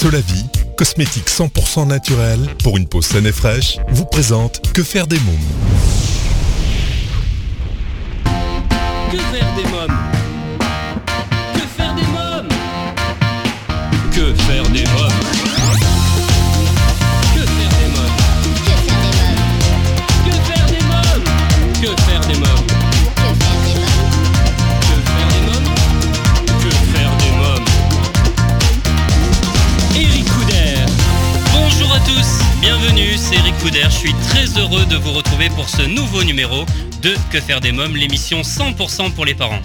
Solavi, cosmétique 100% naturel pour une peau saine et fraîche, vous présente Que faire des mômes suis très heureux de vous retrouver pour ce nouveau numéro de Que faire des mômes, l'émission 100% pour les parents.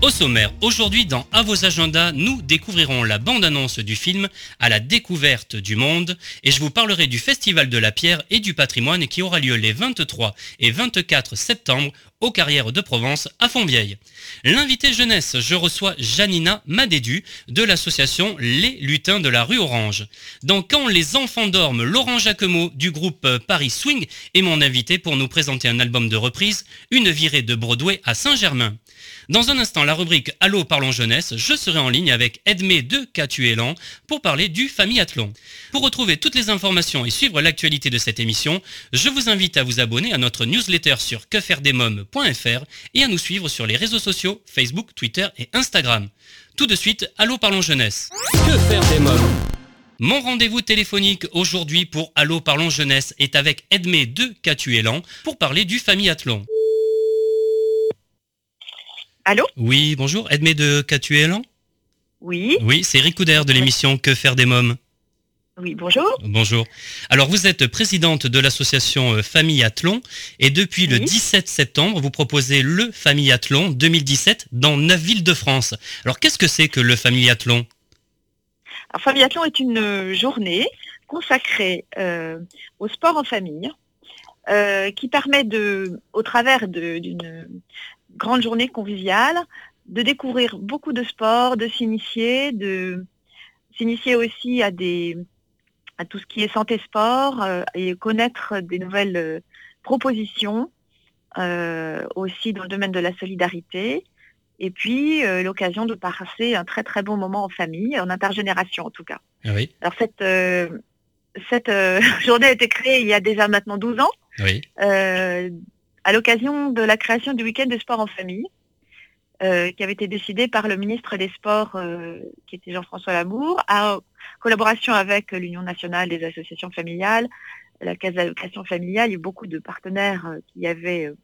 Au sommaire, aujourd'hui dans À vos agendas, nous découvrirons la bande-annonce du film À la découverte du monde et je vous parlerai du Festival de la Pierre et du Patrimoine qui aura lieu les 23 et 24 septembre aux Carrières de Provence à Fontvieille. L'invité jeunesse, je reçois Janina Madédu de l'association Les Lutins de la rue Orange. Dans Quand les enfants dorment, Laurent Jacquemot du groupe Paris Swing est mon invité pour nous présenter un album de reprise, Une virée de Broadway à Saint-Germain. Dans un instant, la rubrique Allô parlons jeunesse, je serai en ligne avec Edmé de Catuélan pour parler du Famillathlon. Pour retrouver toutes les informations et suivre l'actualité de cette émission, je vous invite à vous abonner à notre newsletter sur quefairedesmoms.fr et à nous suivre sur les réseaux sociaux Facebook, Twitter et Instagram. Tout de suite, Allô parlons jeunesse. Que faire des mômes? Mon rendez-vous téléphonique aujourd'hui pour Allô Parlons Jeunesse est avec Edmé de Catuélan pour parler du Famillathlon. Allô Oui, bonjour, Edmé de Catuélan Oui, Oui, c'est Eric Couder de l'émission Que faire des mômes. oui, bonjour. Bonjour. Alors, vous êtes présidente de l'association euh, Famillathlon et depuis le Oui. 17 septembre, vous proposez le Famillathlon 2017 dans 9 villes de France. Alors, qu'est-ce que c'est que le Famillathlon Alors, Famillathlon est une euh, journée consacrée euh, au sport en famille euh, qui permet de, au travers d'une grande journée conviviale, de découvrir beaucoup de sports, de s'initier, de s'initier aussi à des à tout ce qui est santé sport euh, et connaître des nouvelles euh, propositions euh, aussi dans le domaine de la solidarité. Et puis l'occasion de passer un très très bon moment en famille, en intergénération en tout cas. Ah Oui, Alors cette, cette journée a été créée il y a déjà maintenant 12 ans, oui, à l'occasion de la création du week-end des sports en famille, euh, qui avait été décidé par le ministre des Sports, euh, qui était Jean-François Lamour, en collaboration avec l'Union nationale des associations familiales, la Caisse d'allocation familiale, il y a eu beaucoup de partenaires euh, qui avaient euh,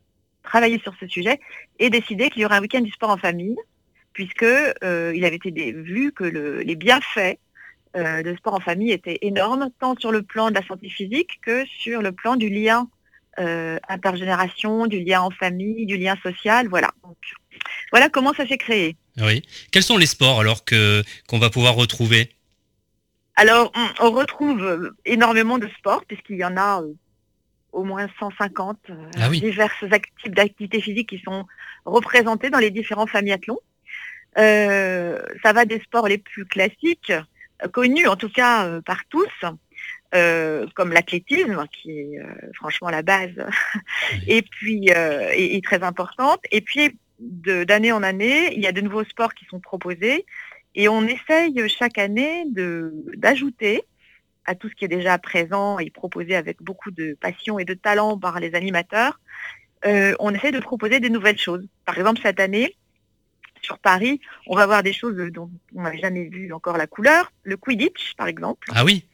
travaillé sur ce sujet, et décidé qu'il y aurait un week-end du sport en famille, puisque euh, il avait été vu que le- les bienfaits euh, de sport en famille étaient énormes, tant sur le plan de la santé physique que sur le plan du lien euh, intergénération, du lien en famille, du lien social, voilà. Donc, voilà comment ça s'est créé. oui. Quels sont les sports alors que qu'on va pouvoir retrouver? Alors, on, on retrouve euh, énormément de sports, puisqu'il y en a euh, au moins 150 euh, Ah oui. diverses acti- types d'activités physiques qui sont représentés dans les différents famillathlons. Euh, ça va des sports les plus classiques, connus en tout cas par tous, euh, comme l'athlétisme, qui est euh, franchement la base, et puis euh, est, est très importante. Et puis d'année en année, il y a de nouveaux sports qui sont proposés, et on essaye chaque année de d'ajouter à tout ce qui est déjà présent et proposé avec beaucoup de passion et de talent par les animateurs, on essaie de proposer des nouvelles choses. Par exemple, cette année, sur Paris, on va voir des choses dont on n'avait jamais vu encore la couleur. Le Quidditch, par exemple. Ah oui,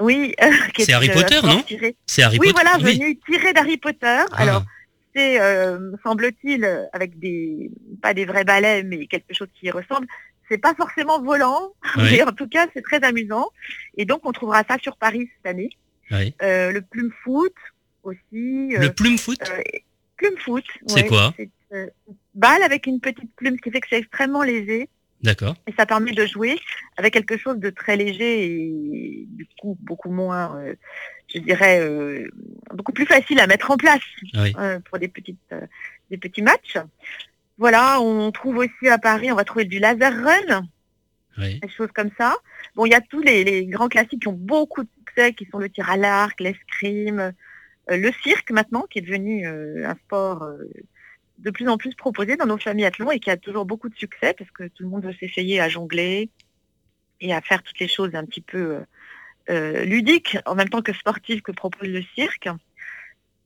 Oui. qui C'est est, Harry euh, Potter, non c'est Harry Oui, Potter. voilà, venu tiré d'Harry Potter. Ah, Alors, c'est, euh, semble-t-il, euh, avec des, pas des vrais balais, mais quelque chose qui y ressemble. C'est pas forcément volant, Oui. mais en tout cas, c'est très amusant. Et donc, on trouvera ça sur Paris cette année. oui. Euh, le plume foot aussi. euh, Le plume foot euh, plume foot. C'est ouais, quoi C'est euh, une balle avec une petite plume, ce qui fait que c'est extrêmement léger. D'accord. Et ça permet de jouer avec quelque chose de très léger et du coup beaucoup moins, euh, je dirais, euh, beaucoup plus facile à mettre en place Oui. euh, pour des, petites, euh, des petits matchs. Voilà, on trouve aussi à Paris, on va trouver du laser run, Oui. des choses comme ça. Bon, il y a tous les, les grands classiques qui ont beaucoup de succès, qui sont le tir à l'arc, l'escrime, le cirque maintenant, qui est devenu un sport de plus en plus proposé dans nos familles athlons et qui a toujours beaucoup de succès parce que tout le monde veut s'essayer à jongler et à faire toutes les choses un petit peu ludiques, en même temps que sportives que propose le cirque.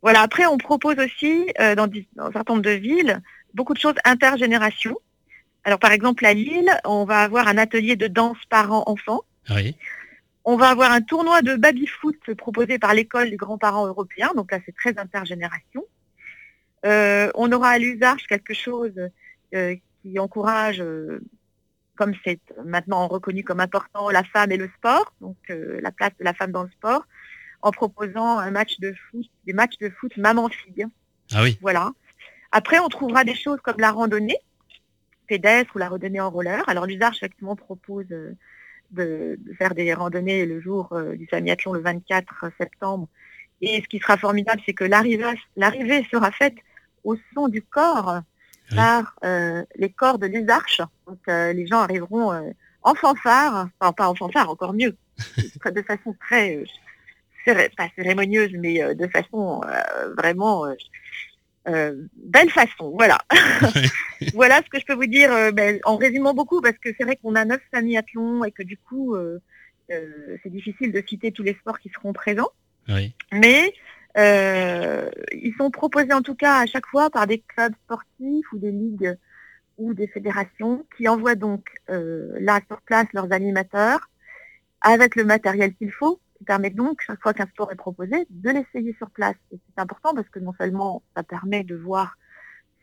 Voilà, après, on propose aussi, dans, dans un certain nombre de villes, beaucoup de choses intergénération. Alors, par exemple, à Lille, on va avoir un atelier de danse parents-enfants. Oui. On va avoir un tournoi de baby-foot proposé par l'école des grands-parents européens. Donc là, c'est très intergénération. Euh, on aura à l'usage quelque chose euh, qui encourage, euh, comme c'est maintenant reconnu comme important, la femme et le sport, donc la place de la femme dans le sport, en proposant un match de foot, des matchs de foot maman-fille. Ah oui. Voilà. Après, on trouvera des choses comme la randonnée pédestre ou la randonnée en roller. Alors l'usage effectivement propose de, faire des randonnées le jour du samiathlon le 24 septembre. Et ce qui sera formidable, c'est que l'arrivée sera faite au son du corps par euh, les corps de l'usarche. Donc euh, les gens arriveront euh, en fanfare, enfin pas en fanfare, encore mieux, de façon très, pas cérémonieuse, mais de façon vraiment belle façon. Voilà. voilà ce que je peux vous dire ben, en résumant beaucoup, parce que c'est vrai qu'on a neuf familles athlons et que du coup, c'est difficile de citer tous les sports qui seront présents. Mais ils sont proposés en tout cas à chaque fois par des clubs sportifs ou des ligues ou des fédérations qui envoient donc euh, là sur place leurs animateurs avec le matériel qu'il faut, qui permet donc, chaque fois qu'un sport est proposé, de l'essayer sur place. Et c'est important parce que non seulement ça permet de voir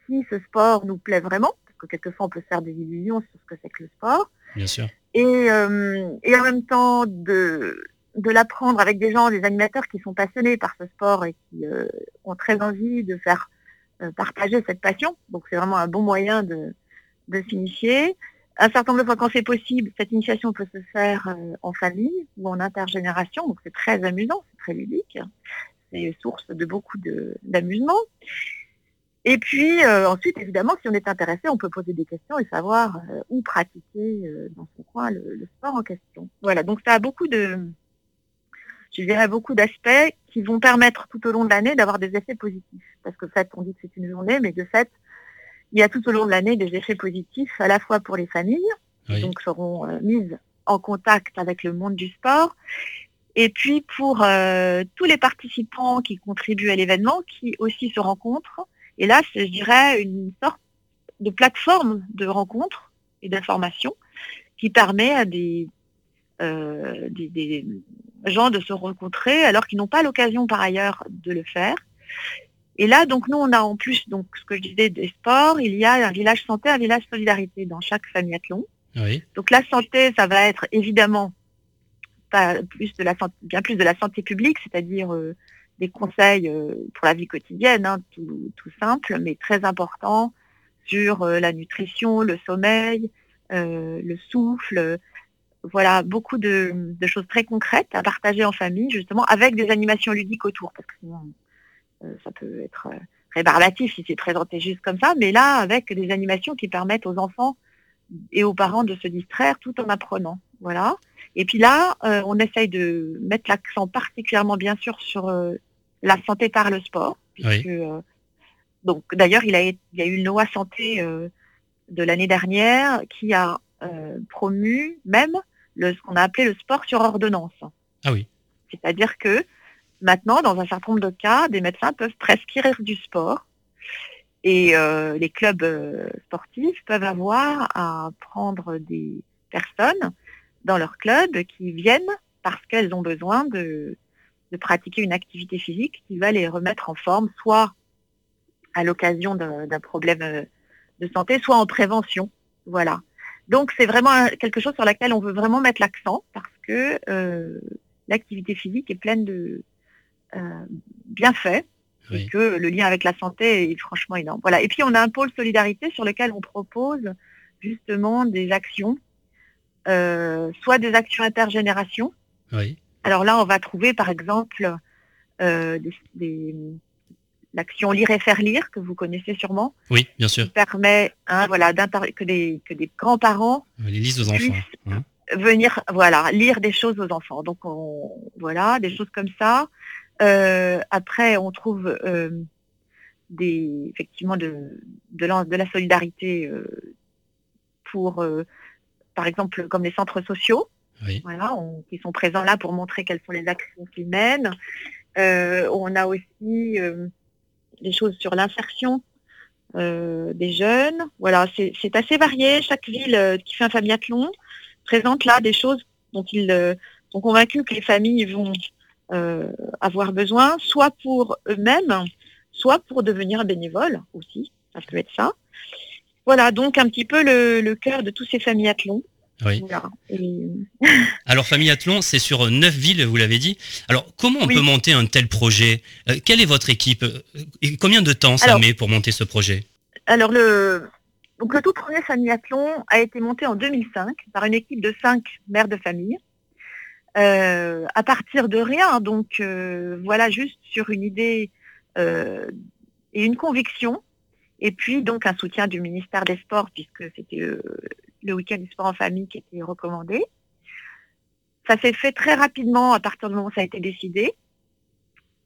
si ce sport nous plaît vraiment, parce que quelquefois on peut faire des illusions sur ce que c'est que le sport. Bien sûr. Et, euh, et en même temps de, de l'apprendre avec des gens, des animateurs qui sont passionnés par ce sport et qui euh, ont très envie de faire euh, partager cette passion. Donc c'est vraiment un bon moyen de, de s'initier. Un certain nombre de fois quand c'est possible, cette initiation peut se faire euh, en famille ou en intergénération, donc c'est très amusant, c'est très ludique. C'est source de beaucoup d'amusement. Et puis ensuite, évidemment, si on est intéressé, on peut poser des questions et savoir où pratiquer dans son coin le, sport en question. Voilà, donc ça a beaucoup de, je dirais, beaucoup d'aspects qui vont permettre tout au long de l'année d'avoir des effets positifs. Parce que fait, on dit que c'est une journée, mais de fait, il y a tout au long de l'année des effets positifs à la fois pour les familles, qui donc seront euh, mises en contact avec le monde du sport, et puis pour euh, tous les participants qui contribuent à l'événement, qui aussi se rencontrent. Et là, c'est, je dirais, une sorte de plateforme de rencontres et d'information qui permet à des, euh, des, gens de se rencontrer alors qu'ils n'ont pas l'occasion par ailleurs de le faire. Et là, donc nous, on a en plus, donc ce que je disais des sports, il y a un village santé, un village solidarité dans chaque famille athlon. Donc la santé, ça va être évidemment pas plus de la santé, bien plus de la santé publique, c'est-à-dire euh, des conseils euh, pour la vie quotidienne, hein, tout, simple, mais très important sur euh, la nutrition, le sommeil, le souffle, voilà, beaucoup de, choses très concrètes à partager en famille, justement, avec des animations ludiques autour, parce que sinon, euh, ça peut être euh, rébarbatif si c'est présenté juste comme ça, mais là, avec des animations qui permettent aux enfants et aux parents de se distraire tout en apprenant. Voilà. Et puis là, euh, on essaye de mettre l'accent particulièrement, bien sûr, sur la santé par le sport. donc, d'ailleurs, il, il y a eu une loi santé de l'année dernière qui a promu même ce qu'on a appelé le sport sur ordonnance. Ah oui. C'est-à-dire que maintenant, dans un certain nombre de cas, des médecins peuvent prescrire du sport et euh, les clubs euh, sportifs peuvent avoir à prendre des personnes dans leur club qui viennent parce qu'elles ont besoin de, de, pratiquer une activité physique qui va les remettre en forme, soit à l'occasion d'un problème euh, de santé, soit en prévention. Voilà. Donc c'est vraiment quelque chose sur laquelle on veut vraiment mettre l'accent parce que euh, l'activité physique est pleine de euh, bienfaits et que le lien avec la santé est franchement énorme. Voilà. Et puis on a un pôle solidarité sur lequel on propose justement des actions, euh, soit des actions intergénération. Alors là, on va trouver par exemple des l'action Lire et faire lire, que vous connaissez sûrement. Oui, bien sûr. Qui permet hein, voilà, que des, que des grands-parents les lisent aux enfants. Hein. venir voilà, lire des choses aux enfants. Donc voilà, des choses comme ça. Euh, après, on trouve euh, des, effectivement de, de, la, de la solidarité euh, pour, par exemple, comme les centres sociaux. voilà, qui sont présents là pour montrer quelles sont les actions qu'ils mènent. on a aussi des choses sur l'insertion des jeunes. Voilà, c'est assez varié. Chaque ville qui fait un familiathlon présente là des choses dont ils sont convaincus que les familles vont avoir besoin, soit pour eux-mêmes, soit pour devenir bénévole aussi, ça peut être ça. Voilà, donc un petit peu le, cœur de tous ces Alors Famille Athlon, c'est sur neuf villes, vous l'avez dit. Alors comment on peut monter un tel projet? Euh, Quelle est votre équipe? Et Combien de temps ça met pour monter ce projet? Alors le, donc le tout premier Famille Athlon a été monté en 2005 par une équipe de cinq mères de famille. Euh, à partir de rien, donc euh, voilà, juste sur une idée et une conviction. Et puis donc un soutien du ministère des Sports, puisque c'était le, week-end du sport en famille qui était recommandé. Ça s'est fait très rapidement à partir du moment où ça a été décidé.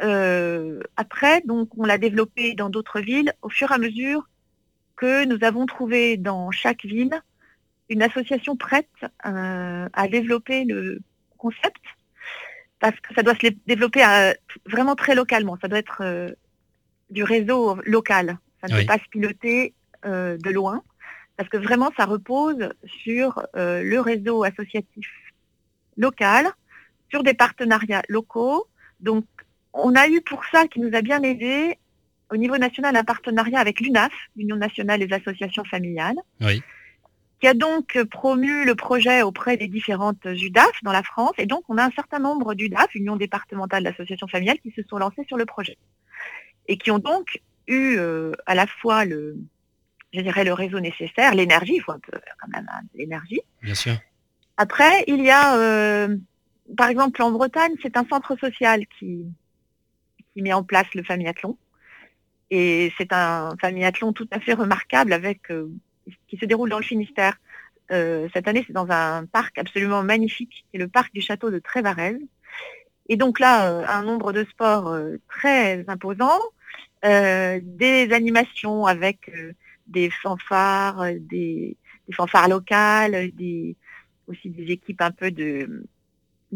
Euh, après, donc, on l'a développé dans d'autres villes au fur et à mesure que nous avons trouvé dans chaque ville une association prête euh, à développer le concept, parce que ça doit se développer euh, vraiment très localement. Ça doit être du réseau local. Ça ne peut pas se piloter de loin, parce que vraiment, ça repose sur euh, le réseau associatif local, sur des partenariats locaux. Donc, on a eu pour ça, qui nous a bien aidé, au niveau national, un partenariat avec l'UNAF, l'Union nationale des associations familiales, qui a donc promu le projet auprès des différentes UDAF dans la France. Et donc, on a un certain nombre d'UDAF, Union départementale d'associations familiales, qui se sont lancés sur le projet et qui ont donc eu euh, à la fois le, je dirais, le réseau nécessaire, l'énergie, il faut un peu quand même hein, l'énergie. Bien sûr. Après, il y a, euh, par exemple, en Bretagne, c'est un centre social qui, qui met en place le familiathlon. Et c'est un familiathlon tout à fait remarquable avec euh, qui se déroule dans le Finistère. cette année, c'est dans un parc absolument magnifique, qui est le parc du château de Trévarez. Et donc là, un nombre de sports très imposant, euh, des animations avec euh, des fanfares, euh, des, fanfares locales, des, aussi des équipes un peu de,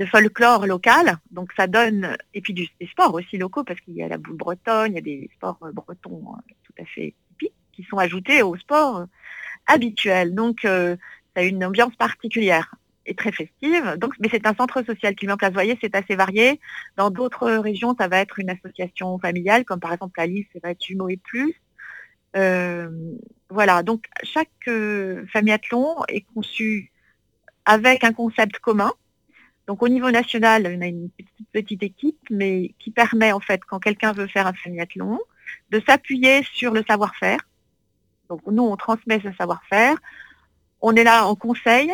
folklore local. Donc ça donne, et puis du, des sports aussi locaux, parce qu'il y a la boule bretonne, il y a des sports bretons tout à fait typiques qui sont ajoutés aux sports habituels. Donc ça a une ambiance particulière est très festive. Donc, mais c'est un centre social qui met en place. Vous voyez, c'est assez varié. Dans d'autres régions, ça va être une association familiale, comme par exemple la Lys, ça va être Jumeaux et plus. Euh, voilà. Donc, chaque euh, famille athlon est conçue avec un concept commun. Donc, au niveau national, on a une petite, équipe, mais qui permet, en fait, quand quelqu'un veut faire un familiathlon, de s'appuyer sur le savoir-faire. Donc, nous, on transmet ce savoir-faire. On est là en conseil,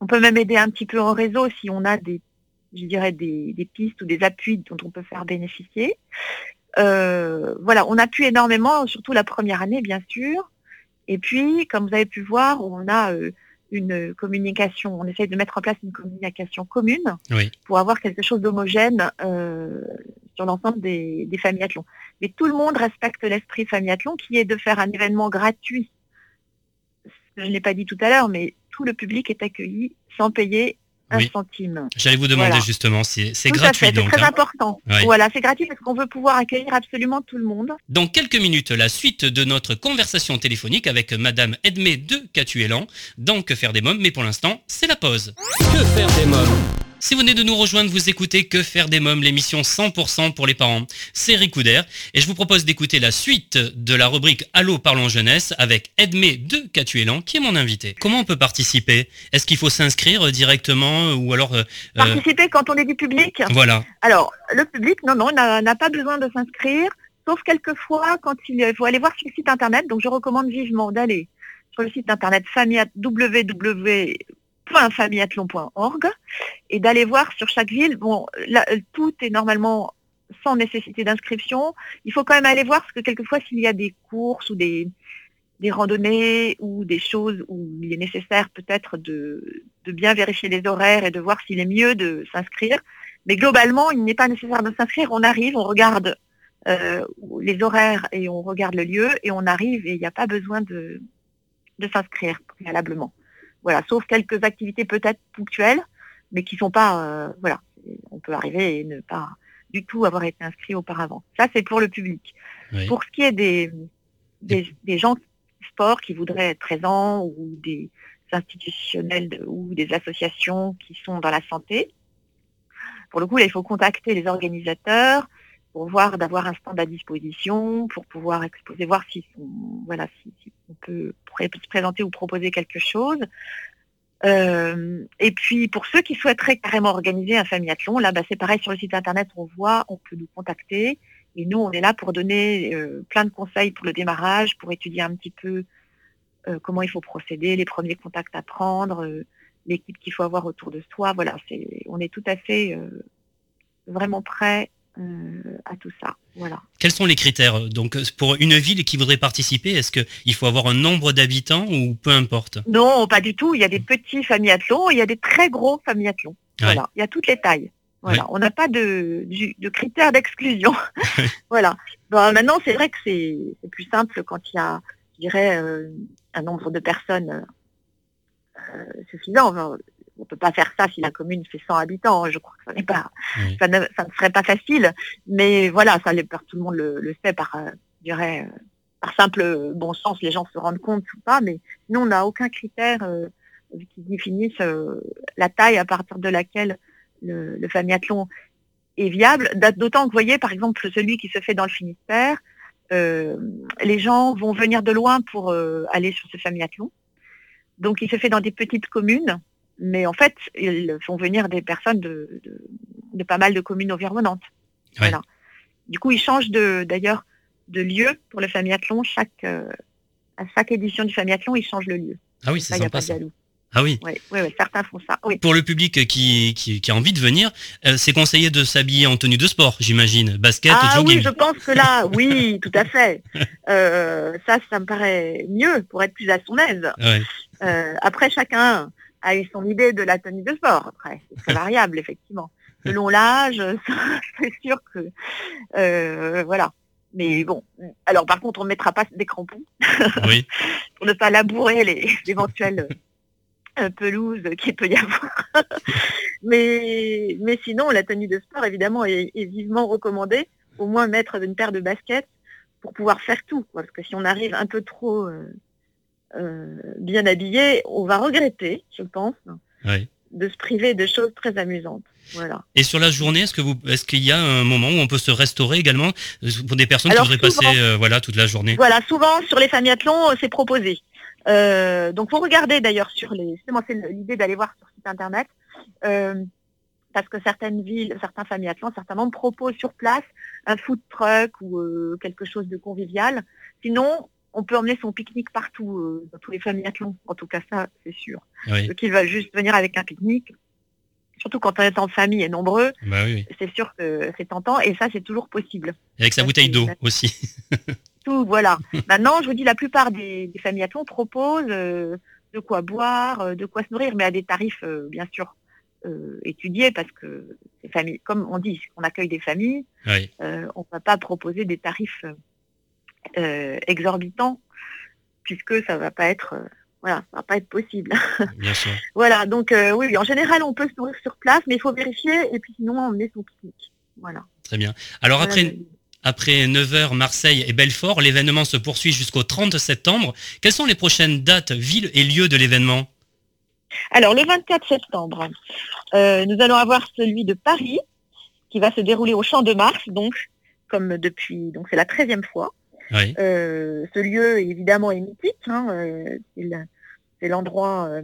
on peut même aider un petit peu en réseau si on a des, je dirais, des, pistes ou des appuis dont on peut faire bénéficier. Euh, voilà, on appuie énormément, surtout la première année, bien sûr. Et puis, comme vous avez pu voir, on a euh, une communication, on essaye de mettre en place une communication commune pour avoir quelque chose d'homogène euh, sur l'ensemble des, des. Mais tout le monde respecte l'esprit famille athlon qui est de faire un événement gratuit. Je ne l'ai pas dit tout à l'heure, mais le public est accueilli sans payer un centime. J'allais vous demander justement, c'est gratuit C'est très hein. important. Voilà, c'est gratuit parce qu'on veut pouvoir accueillir absolument tout le monde. Dans quelques minutes, la suite de notre conversation téléphonique avec Madame Edmé de Catuélan dans Que faire des mômes, mais pour l'instant, c'est la pause. Que faire des mômes? Si vous venez de nous rejoindre, vous écoutez Que faire des mômes, l'émission 100% pour les parents. C'est Ricoudère et je vous propose d'écouter la suite de la rubrique Allô parlons jeunesse avec Edmé de Catuélan qui est mon invité. Comment on peut participer? Est-ce qu'il faut s'inscrire directement ou alors euh, euh, Participer quand on est du public Voilà. Alors, le public, non, non, n'a pas besoin de s'inscrire, sauf quelquefois quand il faut aller voir sur le site internet. Donc, je recommande vivement d'aller sur le site internet famille www familiathlon.org et d'aller voir sur chaque ville. Bon, tout est normalement sans nécessité d'inscription. Il faut quand même aller voir parce que quelquefois s'il y a des courses ou des, randonnées ou des choses où il est nécessaire peut-être de, bien vérifier les horaires et de voir s'il est mieux de s'inscrire. Mais globalement, il n'est pas nécessaire de s'inscrire. On arrive, on regarde euh, les horaires et on regarde le lieu et on arrive et il n'y a pas besoin de s'inscrire préalablement. Voilà, sauf quelques activités peut-être ponctuelles. mais qui sont pas, voilà, on peut arriver et ne pas du tout avoir été inscrit auparavant. Ça, c'est pour le public. Pour ce qui est des, des, gens sport qui voudraient être présents ou des institutionnels ou des associations qui sont dans la santé, pour le coup, là, il faut contacter les organisateurs pour voir d'avoir un stand à disposition, pour pouvoir exposer, voir si, voilà, si, on peut se présenter ou proposer quelque chose. Euh, et puis pour ceux qui souhaiteraient carrément organiser un familiathlon, là bah, c'est pareil sur le site internet, on voit, on peut nous contacter. Et nous, on est là pour donner euh, plein de conseils pour le démarrage, pour étudier un petit peu euh, comment il faut procéder, les premiers contacts à prendre, l'équipe qu'il faut avoir autour de soi. Voilà, c'est, on est tout à fait vraiment prêt à tout ça. Voilà. Quels sont les critères Donc pour une ville qui voudrait participer, est-ce qu'il faut avoir un nombre d'habitants ou peu importe? Non, pas du tout. Il y a des petits familiathlons, il y a des très gros familiathlons. Voilà, il y a toutes les tailles. Voilà, on n'a pas de, de, critères d'exclusion. voilà. maintenant, c'est vrai que c'est plus simple quand il y a, je dirais, euh, un nombre de personnes euh, suffisant on peut pas faire ça si la commune fait 100 habitants. Hein, je crois que ça n'est pas, ça, ne, serait pas facile. Mais voilà, ça, tout le monde le, sait par, euh, je dirais, euh, par simple bon sens, les gens se rendent compte ou pas. Mais nous, on n'a aucun critère euh, qui définisse la taille à partir de laquelle le, le familiathlon est viable. D'autant que vous voyez, par exemple, celui qui se fait dans le Finistère, les gens vont venir de loin pour aller sur ce familiathlon. Donc, il se fait dans des petites communes mais en fait, ils font venir des personnes de, pas mal de communes environnantes. Voilà. Du coup, ils changent d'ailleurs de, lieu pour le Famiathlon. Chaque, euh, à chaque édition du Famiathlon, ils changent le lieu. Ah oui, c'est sympa ça. Ah oui. Oui, oui, certains font ça. Oui. Pour le public qui, qui, a envie de venir, euh, c'est conseillé de s'habiller en tenue de sport, j'imagine. Basket, ah, jogging. oui, je pense que là, oui, tout à fait. Euh, ça, ça me paraît mieux pour être plus à son aise. après, chacun a eu son idée de la tenue de sport. Après, c'est très variable, effectivement. Selon l'âge, c'est sûr que euh, voilà. Mais bon, alors par contre, on ne mettra pas des crampons oui. pour ne pas labourer les éventuelles euh, pelouses qu'il peut y avoir. mais, mais sinon, la tenue de sport, évidemment, est, vivement recommandée. Au moins mettre une paire de baskets pour pouvoir faire tout. Parce que si on arrive un peu trop euh, euh, bien habillé, on va regretter, je pense, de se priver de choses très amusantes. Voilà. Et sur la journée, est-ce que vous, est-ce qu'il y a un moment où on peut se restaurer également euh, pour des personnes qui voudraient passer, euh, voilà, toute la journée? Voilà, souvent sur les familiathlons, c'est proposé. donc, vous regardez d'ailleurs sur les, justement, c'est l'idée d'aller voir sur le site internet, parce que certaines villes, certains familiathlons, certains membres proposent sur place un food truck ou quelque chose de convivial. Sinon, on peut emmener son pique-nique partout, euh, dans tous les familiathlons. En tout cas, ça, c'est sûr. Donc, il va juste venir avec un pique-nique. Surtout quand on est en famille et nombreux, bah c'est sûr que c'est tentant et ça, c'est toujours possible. Et avec sa bouteille d'eau aussi. tout, voilà. Maintenant, je vous dis, la plupart des, des familiathlons proposent euh, de quoi boire, euh, de quoi se nourrir, mais à des tarifs, bien sûr, étudiés parce que ces familles, comme on dit, on accueille des familles, on ne va pas proposer des tarifs euh, exorbitant, puisque ça va pas être euh, voilà, ça va pas être possible. voilà, donc euh, oui, en général, on peut se nourrir sur place, mais il faut vérifier, et puis sinon, on met son pique Voilà. Très bien. Alors après, après 9h, Marseille et Belfort, l'événement se poursuit jusqu'au 30 septembre. Quelles sont les prochaines dates, villes et lieux de l'événement? Alors, le 24 septembre, nous allons avoir celui de Paris, qui va se dérouler au Champ de Mars, donc, comme depuis, donc c'est la 13e fois. Euh, ce lieu, évidemment, est mythique. Hein, euh, c'est l'endroit. Euh,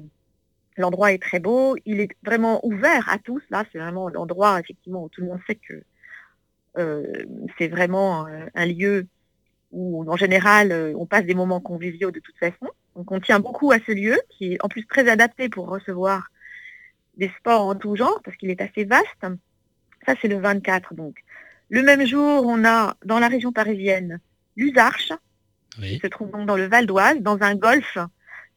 l'endroit est très beau. Il est vraiment ouvert à tous. Là, c'est vraiment l'endroit, effectivement, où tout le monde sait que c'est vraiment un lieu où, en général, on passe des moments conviviaux de toute façon. Donc, on tient beaucoup à ce lieu, qui est en plus très adapté pour recevoir des sports en tout genre, parce qu'il est assez vaste. Ça, c'est le 24, donc. Le même jour, on a, dans la région parisienne, Luzarches, qui se trouve donc dans le Val d'Oise, dans un golfe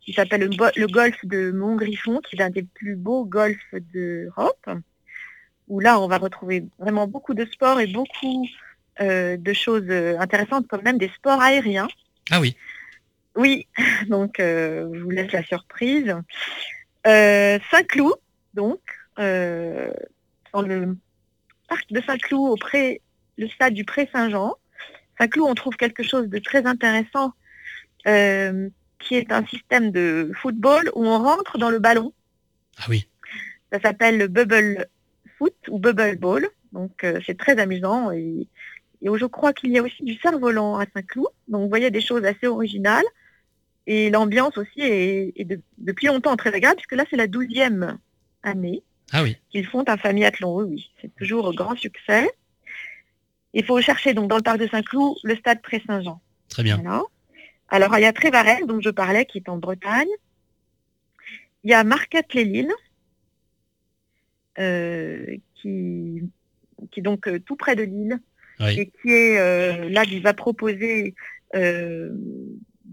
qui s'appelle le, golfe de Montgriffon, qui est l'un des plus beaux golfs d'Europe, où là, on va retrouver vraiment beaucoup de sports et beaucoup euh, de choses euh, intéressantes, comme même des sports aériens. Ah oui. Oui, donc euh, je vous laisse la surprise. Saint-Cloud, donc, dans le parc de Saint-Cloud, auprès le stade du Pré-Saint-Jean. Saint-Cloud, on trouve quelque chose de très intéressant, euh, qui est un système de football où on rentre dans le ballon. Ah oui. Ça s'appelle le bubble foot ou bubble ball. Donc euh, c'est très amusant. Et, et je crois qu'il y a aussi du cerf-volant à Saint-Cloud. Donc vous voyez des choses assez originales. Et l'ambiance aussi est, est de- depuis longtemps très agréable, puisque là c'est la douzième année Ah oui. qu'ils font un famille-athlon. Oui, oui, c'est toujours un grand succès. Il faut chercher donc dans le parc de Saint-Cloud le stade Pré-Saint-Jean. Très bien. Voilà. Alors il y a Trévarel, dont je parlais, qui est en Bretagne. Il y a Marquette-les-Lilles, euh, qui, qui est donc euh, tout près de Lille, Oui. et qui est euh, là, qui va proposer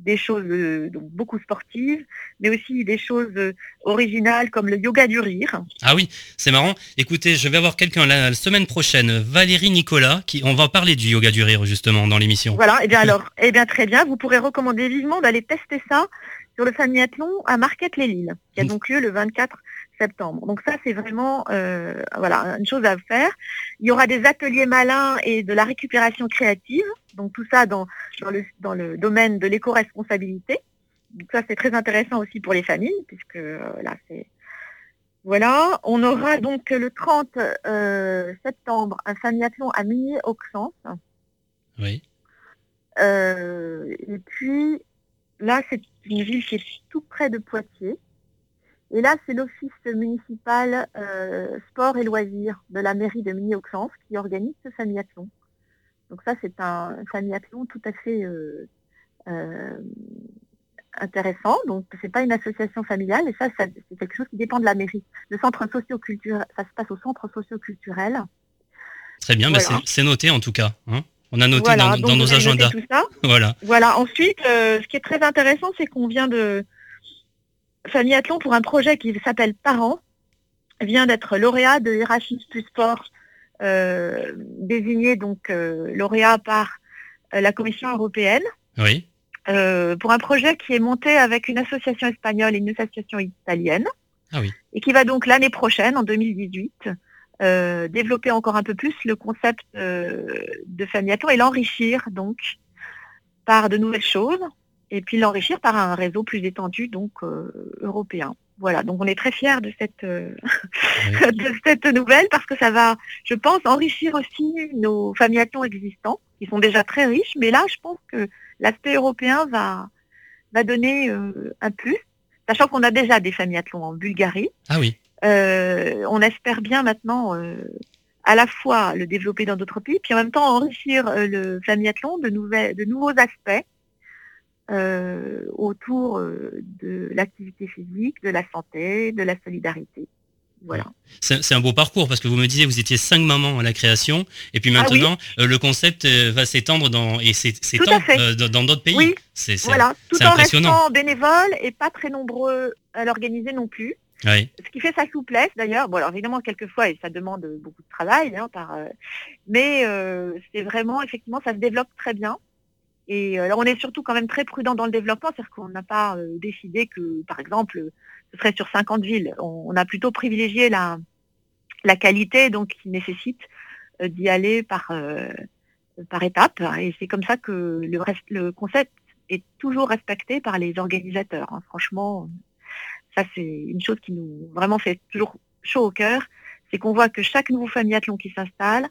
des choses euh, donc beaucoup sportives, mais aussi des choses euh, originales comme le yoga du rire. Ah oui, c'est marrant. Écoutez, je vais avoir quelqu'un la, la semaine prochaine, Valérie Nicolas, qui on va parler du yoga du rire justement dans l'émission. Voilà, et bien alors, eh bien très bien, vous pourrez recommander vivement d'aller tester ça sur le Famille-Athlon à Marquette-les-Lilles, qui a Mm. donc lieu le 24 septembre. Donc ça, c'est vraiment euh, voilà une chose à faire. Il y aura des ateliers malins et de la récupération créative. Donc tout ça dans, dans, le, dans le domaine de l'éco-responsabilité. Donc ça, c'est très intéressant aussi pour les familles, puisque euh, là, c'est... Voilà, on aura donc le 30 euh, septembre un famille-athlon à Migné-Auxence. Oui. Et puis, là, c'est une ville qui est tout près de Poitiers. Et là, c'est l'office municipal euh, sport et loisirs de la mairie de Migny-Auxence qui organise ce famille-athlon. Donc ça, c'est un famille-athlon tout à fait euh, euh, intéressant. Donc, c'est pas une association familiale, et ça, ça c'est quelque chose qui dépend de la mairie. Le centre socio-culturel, ça se passe au centre socio-culturel. Très bien, Voilà. c'est- c'est noté en tout cas. hein. on a noté Voilà, dans, dans nos agendas. tout ça. Voilà. Voilà. Ensuite, ce qui est très intéressant, c'est qu'on vient de Famille Athlon pour un projet qui s'appelle Parents vient d'être lauréat de Erasmus Plus Sport, euh, désigné donc euh, lauréat par euh, la Commission européenne Oui. euh, pour un projet qui est monté avec une association espagnole et une association italienne Ah oui. et qui va donc l'année prochaine, en 2018, euh, développer encore un peu plus le concept de famille Athlon et l'enrichir donc par de nouvelles choses et puis l'enrichir par un réseau plus étendu donc euh, européen. Voilà, donc on est très fiers de cette euh, de cette nouvelle parce que ça va, je pense, enrichir aussi nos familles Athlon existants qui sont déjà très riches, mais là je pense que l'aspect européen va va donner euh, un plus, sachant qu'on a déjà des familles Athlon en Bulgarie. Ah oui. Euh, on espère bien maintenant euh, à la fois le développer dans d'autres pays, puis en même temps enrichir euh, le famille-athlon de, nouvelles- de nouveaux aspects euh, autour euh, de l'activité physique, de la santé, de la solidarité. Voilà. C'est un beau parcours parce que vous me disiez vous étiez cinq mamans à la création et puis Ah oui. maintenant euh, le concept euh, va s'étendre dans et s'étend dans d'autres pays. Oui, C'est Voilà, tout en restant bénévole et pas très nombreux à l'organiser non plus. ouais. ce qui fait sa souplesse d'ailleurs. Bon alors évidemment quelquefois et ça demande beaucoup de travail, hein, par, euh, mais euh, c'est vraiment effectivement ça se développe très bien. Et euh, on est surtout quand même très prudent dans le développement, c'est-à-dire qu'on n'a pas euh, décidé que par exemple ce serait sur 50 villes. On, on a plutôt privilégié la, la qualité donc qui nécessite euh, d'y aller par euh, par étapes. Et c'est comme ça que le, le concept est toujours respecté par les organisateurs. hein. Franchement, ça c'est une chose qui nous vraiment fait toujours chaud au cœur, c'est qu'on voit que chaque nouveau famille-athlon qui s'installe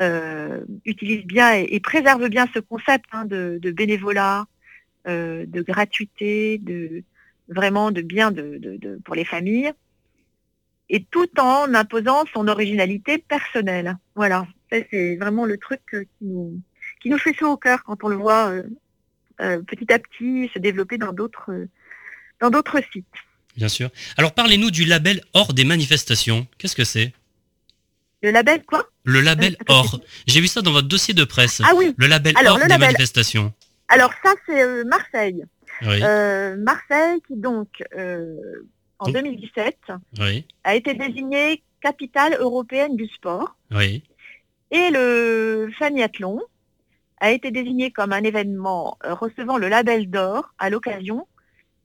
euh, utilise bien et, préserve bien ce concept hein, de, bénévolat, euh, de gratuité, de vraiment de bien de, pour les familles, et tout en imposant son originalité personnelle. Voilà, c'est vraiment le truc euh, qui nous fait chaud au cœur quand on le voit petit à petit se développer dans d'autres dans d'autres sites. Bien sûr. Alors parlez-nous du label hors des manifestations. Qu'est-ce que c'est? Le label quoi Le label Euh, hors. J'ai vu ça dans votre dossier de presse. Ah oui, Le label Alors, hors le des label- manifestations. alors ça c'est euh, Marseille. Oui. Euh, Marseille qui donc euh, en Donc- 2017 Oui. a été désignée capitale européenne du sport Oui. et le Faniathlon a été désigné comme un événement recevant le label d'or à l'occasion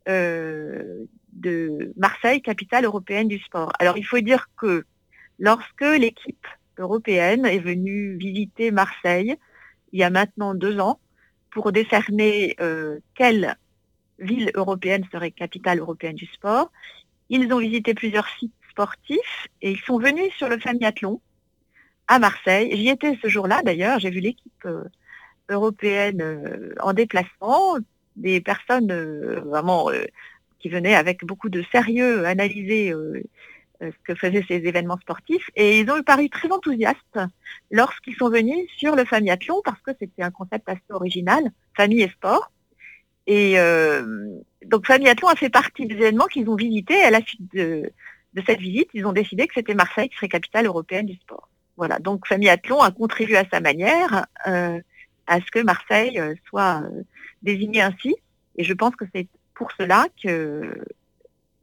de Marseille, capitale européenne du sport. Alors il faut dire que lorsque l'équipe européenne est venue visiter Marseille, il y a maintenant deux ans, pour décerner euh, quelle ville européenne serait capitale européenne du sport, ils ont visité plusieurs sites sportifs et ils sont venus sur le Famiathlon à Marseille. J'y étais ce jour-là d'ailleurs, j'ai vu l'équipe euh, européenne euh, en déplacement, des personnes vraiment qui venaient avec beaucoup de sérieux analyser que faisaient ces événements sportifs. Et ils ont paru très enthousiastes lorsqu'ils sont venus sur le Famiathlon parce que c'était un concept assez original, famille et sport. Et euh, donc Famiathlon a fait partie des événements qu'ils ont visités. À la suite de, cette visite, ils ont décidé que c'était Marseille qui serait capitale européenne du sport. Voilà, donc Famiathlon a contribué à sa manière euh, à ce que Marseille soit désignée ainsi. Et je pense que c'est pour cela que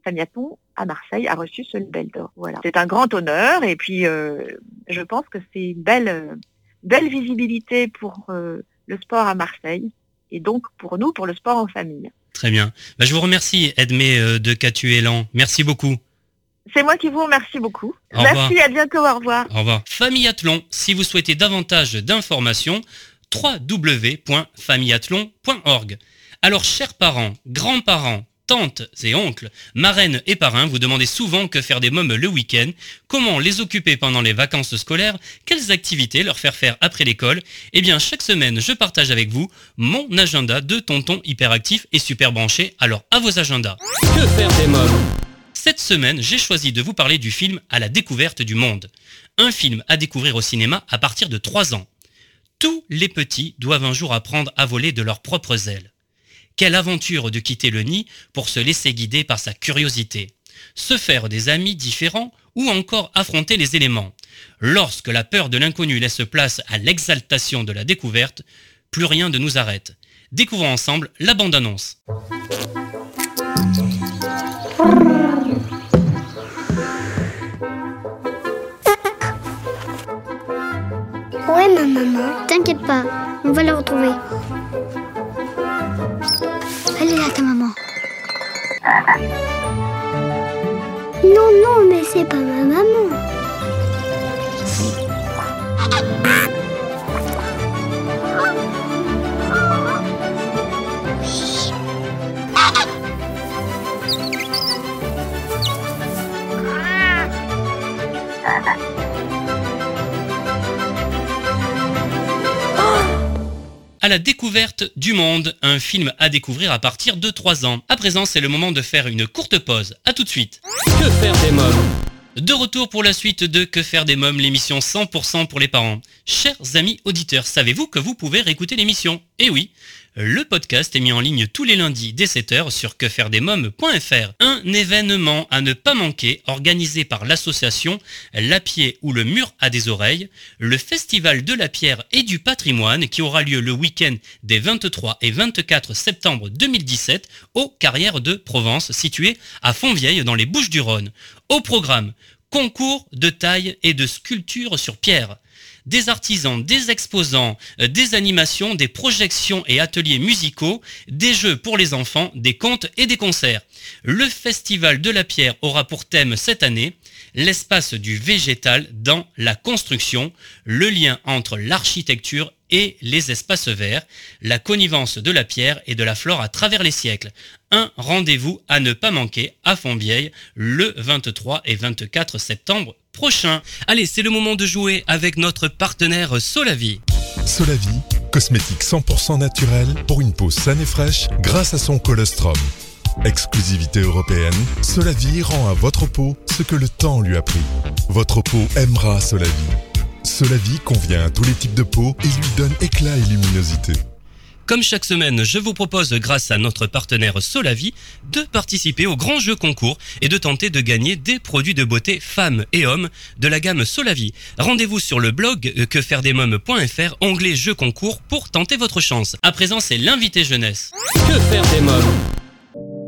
Famiathlon à Marseille a reçu ce label d'or. Voilà. C'est un grand honneur et puis euh, je pense que c'est une belle, belle visibilité pour euh, le sport à Marseille et donc pour nous, pour le sport en famille. Très bien. Bah, je vous remercie, Edmé euh, de Catu Elan. Merci beaucoup. C'est moi qui vous remercie beaucoup. Merci, à bientôt, au revoir. Au revoir. Famille Athlon, si vous souhaitez davantage d'informations, www.familleathlon.org. Alors, chers parents, grands-parents, tantes et oncles, marraines et parrains, vous demandez souvent que faire des mômes le week-end, comment les occuper pendant les vacances scolaires, quelles activités leur faire faire après l'école. Eh bien, chaque semaine, je partage avec vous mon agenda de tonton hyperactif et super branché. Alors, à vos agendas. Que faire des mômes? Cette semaine, j'ai choisi de vous parler du film À la découverte du monde. Un film à découvrir au cinéma à partir de 3 ans. Tous les petits doivent un jour apprendre à voler de leurs propres ailes. Quelle aventure de quitter le nid pour se laisser guider par sa curiosité, se faire des amis différents ou encore affronter les éléments. Lorsque la peur de l'inconnu laisse place à l'exaltation de la découverte, plus rien ne nous arrête. Découvrons ensemble la bande-annonce. Ouais, ma maman, t'inquiète pas, on va la retrouver. Non, non, mais c'est pas ma maman. À la découverte du monde, un film à découvrir à partir de 3 ans. À présent, c'est le moment de faire une courte pause. A tout de suite. Que faire des de retour pour la suite de Que faire des mômes, l'émission 100% pour les parents. Chers amis auditeurs, savez-vous que vous pouvez réécouter l'émission? Eh oui, le podcast est mis en ligne tous les lundis dès 7h sur quefairedesmoms.fr. Un événement à ne pas manquer organisé par l'association La Pied ou le mur à des oreilles, le festival de la pierre et du patrimoine qui aura lieu le week-end des 23 et 24 septembre 2017 aux Carrières de Provence situées à Fontvieille dans les Bouches-du-Rhône. Au programme, concours de taille et de sculpture sur pierre des artisans, des exposants, euh, des animations, des projections et ateliers musicaux, des jeux pour les enfants, des contes et des concerts. Le Festival de la Pierre aura pour thème cette année l'espace du végétal dans la construction, le lien entre l'architecture et les espaces verts, la connivence de la pierre et de la flore à travers les siècles. Un rendez-vous à ne pas manquer à Fontvieille le 23 et 24 septembre prochain. Allez, c'est le moment de jouer avec notre partenaire Solavi. Solavi, cosmétique 100% naturel pour une peau saine et fraîche grâce à son colostrum. Exclusivité européenne, Solavi rend à votre peau ce que le temps lui a pris. Votre peau aimera Solavi. Solavi convient à tous les types de peau et lui donne éclat et luminosité. Comme chaque semaine, je vous propose, grâce à notre partenaire Solavi, de participer au grand jeu concours et de tenter de gagner des produits de beauté femmes et hommes de la gamme Solavi. Rendez-vous sur le blog quefairedesmoms.fr, onglet jeu concours pour tenter votre chance. À présent, c'est l'invité jeunesse. Que faire des mômes?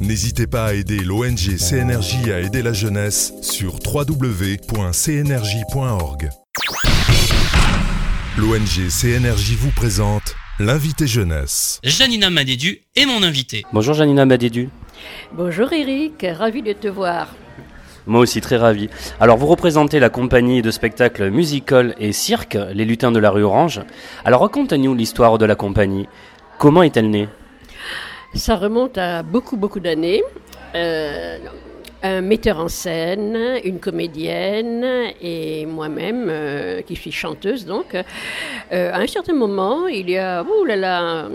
N'hésitez pas à aider l'ONG CNRJ à aider la jeunesse sur www.cnrj.org. L'ONG CNRJ vous présente l'invité jeunesse. Janina Madédu est mon invité. Bonjour Janina Madédu. Bonjour Eric, ravi de te voir. Moi aussi très ravi. Alors vous représentez la compagnie de spectacles musical et cirque, les lutins de la rue Orange. Alors racontez-nous l'histoire de la compagnie. Comment est-elle née? Ça remonte à beaucoup beaucoup d'années. Euh, un metteur en scène, une comédienne et moi-même, euh, qui suis chanteuse donc. Euh, à un certain moment, il y a oh là là,